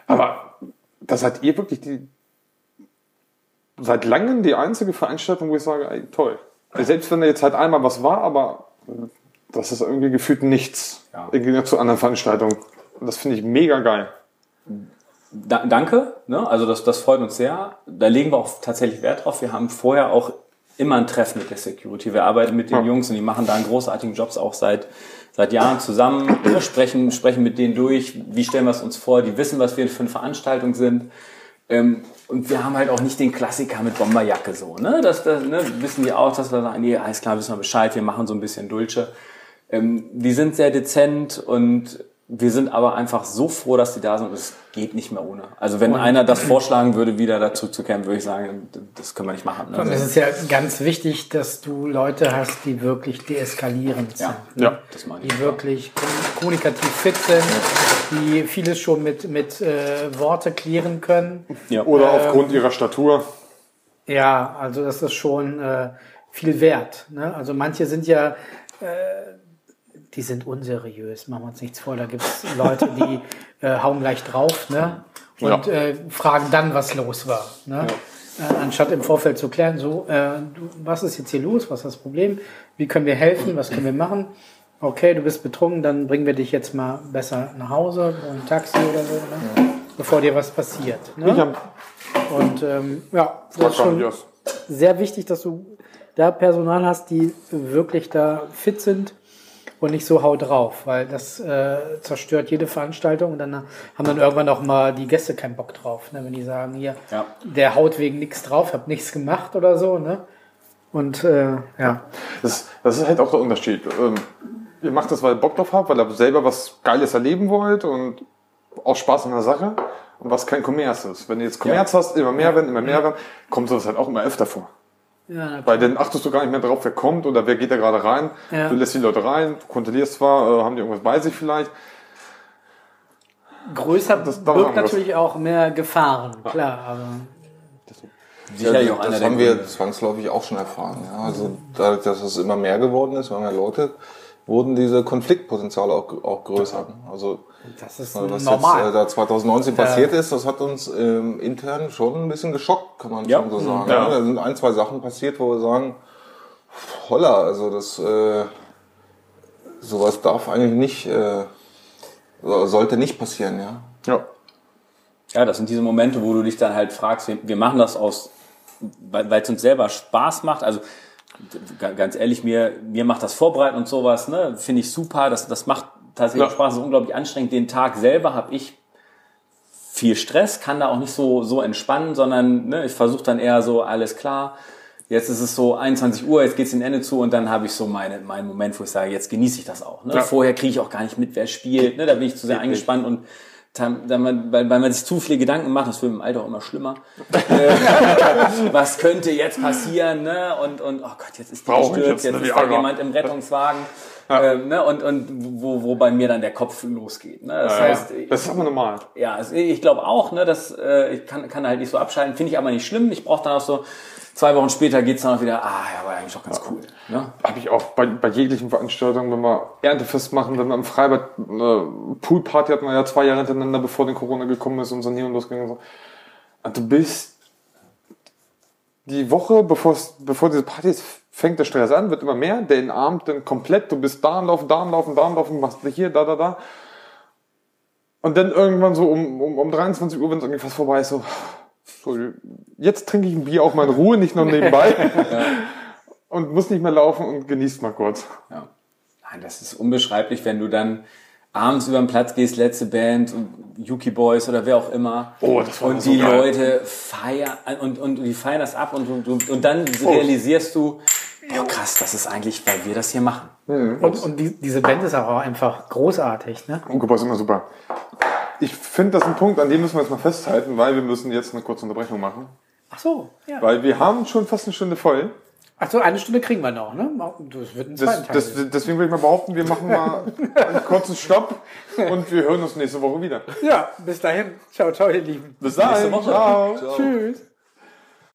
A: aber da seid ihr wirklich die, seit langem die einzige Veranstaltung, wo ich sage, ey, toll. Also Selbst wenn da jetzt halt einmal was war, aber das ist irgendwie gefühlt nichts.
D: Ja.
A: Im Gegensatz zu anderen Veranstaltungen. Das finde ich mega geil.
D: Da, danke, ne? also das, das freut uns sehr. Da legen wir auch tatsächlich Wert drauf. Wir haben vorher auch immer ein Treffen mit der Security. Wir arbeiten mit den
A: Ja.
D: Jungs und die machen da einen großartigen Jobs auch seit, seit Jahren zusammen, Wir sprechen, sprechen mit denen durch, wie stellen wir es uns vor, die wissen, was wir für eine Veranstaltung sind. Ähm, und wir haben halt auch nicht den Klassiker mit Bomberjacke so, ne? Das, das ne, wissen die auch, dass wir sagen, nee, alles klar, wissen wir Bescheid, wir machen so ein bisschen Dulce. Ähm, die sind sehr dezent und wir sind aber einfach so froh, dass die da sind und es geht nicht mehr ohne. Also wenn einer das vorschlagen würde, wieder dazu zu kehren, würde ich sagen, das können wir nicht machen.
B: Und
D: Ne?
B: es ist ja ganz wichtig, dass du Leute hast, die wirklich deeskalierend sind.
D: Ja,
A: Ja.
D: das meine ich.
B: Die wirklich kom- kommunikativ fit sind, die vieles schon mit, mit äh, Worte klären können.
D: Ja.
A: Oder aufgrund ihrer Statur.
B: Ja, also das ist schon äh, viel wert. Ne? Also manche sind ja, äh, die sind unseriös, machen wir uns nichts vor. Da gibt's Leute, die äh, hauen gleich drauf ne? und
A: Ja.
B: äh, fragen dann, was los war. Ne? Äh, anstatt im Vorfeld zu klären, so, äh, du, was ist jetzt hier los, was ist das Problem, wie können wir helfen, was können wir machen. Okay, du bist betrunken, dann bringen wir dich jetzt mal besser nach Hause, ein Taxi oder so, ne? bevor dir was passiert. Ne? Und ähm, ja, das ist schon sehr wichtig, dass du da Personal hast, die wirklich da fit sind und nicht so haut drauf, weil das äh, zerstört jede Veranstaltung und dann haben dann irgendwann auch mal die Gäste keinen Bock drauf, ne? wenn die sagen, hier,
D: Ja.
B: der haut wegen nichts drauf, hab nichts gemacht oder so, ne? Und äh, ja,
A: das, das ist halt auch der Unterschied. Ähm, ihr macht das, weil ihr Bock drauf habt, weil ihr selber was Geiles erleben wollt und auch Spaß an der Sache. Und was kein Kommerz ist. Wenn du jetzt Kommerz hast, immer mehr werden, immer mehr werden, kommt sowas halt auch immer öfter vor.
B: Ja
A: Weil dann achtest du gar nicht mehr drauf, wer kommt oder wer geht da gerade rein.
B: Ja.
A: Du lässt die Leute rein, du kontrollierst zwar, äh, haben die irgendwas bei sich vielleicht.
B: größer
A: Das- das
B: birgt natürlich auch mehr Gefahren, klar, aber
D: Sicherlich auch einer
C: das haben wir zwangsläufig auch schon erfahren. Ja. Also dadurch, dass es immer mehr geworden ist, immer mehr Leute, wurden diese Konfliktpotenziale auch, auch größer. Also
B: das ist
C: was
B: normal.
C: jetzt äh, da 2019 passiert ist, das hat uns ähm, intern schon ein bisschen geschockt, kann man
D: Ja.
C: schon so sagen.
A: Ja.
C: Ja. Da sind ein, zwei Sachen passiert, wo wir sagen, holla, also das äh, sowas darf eigentlich nicht, äh, so- sollte nicht passieren, ja.
A: Ja.
D: Ja, das sind diese Momente, wo du dich dann halt fragst, wir, machen das aus, weil es uns selber Spaß macht. Also ganz ehrlich, mir, mir macht das Vorbereiten und sowas, ne, finde ich super. Das, das macht tatsächlich
A: Ja.
D: Spaß, ist unglaublich anstrengend. Den Tag selber habe ich viel Stress, kann da auch nicht so, so entspannen, sondern ne, ich versuche dann eher so, alles klar, jetzt ist es so 21 Uhr, jetzt geht's dem Ende zu und dann habe ich so meine, meinen Moment, wo ich sage, jetzt genieße ich das auch. Ne?
A: Ja.
D: Vorher kriege ich auch gar nicht mit, wer spielt, ne? da bin ich zu sehr eingespannt und weil, weil man sich zu viele Gedanken macht, das wird im Alter auch immer schlimmer. Äh, was könnte jetzt passieren, ne? Und, und oh Gott, jetzt ist die gestürzt,
A: jetzt
D: jetzt
A: eine
D: ist da jemand im Rettungswagen.
A: Ja.
D: Ähm, ne? Und, und wo, wo bei mir dann der Kopf losgeht. Ne? Das
A: Ja,
D: heißt,
A: das ist aber normal.
D: ja, also ich glaube auch, ne, dass äh, ich kann, kann halt nicht so abschalten, finde ich aber nicht schlimm. Ich brauche dann auch so, zwei Wochen später geht's dann auch wieder, ah ja, war eigentlich doch ganz cool. Ne?
A: Habe ich auch bei, bei jeglichen Veranstaltungen, wenn wir Erntefest machen, wenn wir im Freibad eine Poolparty hatten wir ja zwei Jahre hintereinander, bevor den Corona gekommen ist und so hier und losging und so. Und du bist die Woche, bevor bevor diese Party ist, fängt der Stress an, wird immer mehr, der entarmt dann komplett, du bist da am Laufen, da am Laufen, da am Laufen, machst hier, da, da, da. Und dann irgendwann so um, um, um 23 Uhr, wenn es irgendwie fast vorbei ist, so, so, jetzt trinke ich ein Bier auch mal in Ruhe, nicht nur nebenbei. Und muss nicht mehr laufen und genießt mal kurz.
D: Ja. Nein, das ist unbeschreiblich, wenn du dann abends über den Platz gehst, letzte Band, Yuki Boys oder wer auch immer.
A: Oh, das war
D: Und
A: so
D: die
A: geil.
D: Leute feiern und, und die feiern das ab und, und, und dann realisierst du, oh krass, das ist eigentlich, weil wir das hier machen.
B: Und, und die, diese Band ist auch einfach großartig, ne?
A: Unkuba ist immer super. Ich finde das ein Punkt, an dem müssen wir jetzt mal festhalten, weil wir müssen jetzt eine kurze Unterbrechung machen.
B: Ach so, ja.
A: Weil wir haben schon fast eine Stunde voll.
B: Ach so, eine Stunde kriegen wir noch, ne? Das wird ein zweiten
A: Das,
B: Teil.
A: das, deswegen würde ich mal behaupten, wir machen mal einen kurzen Stopp und wir hören uns nächste Woche wieder.
B: ja, bis dahin. Ciao, ciao, ihr Lieben.
A: Bis dahin.
D: Woche.
A: Ciao.
B: Tschüss.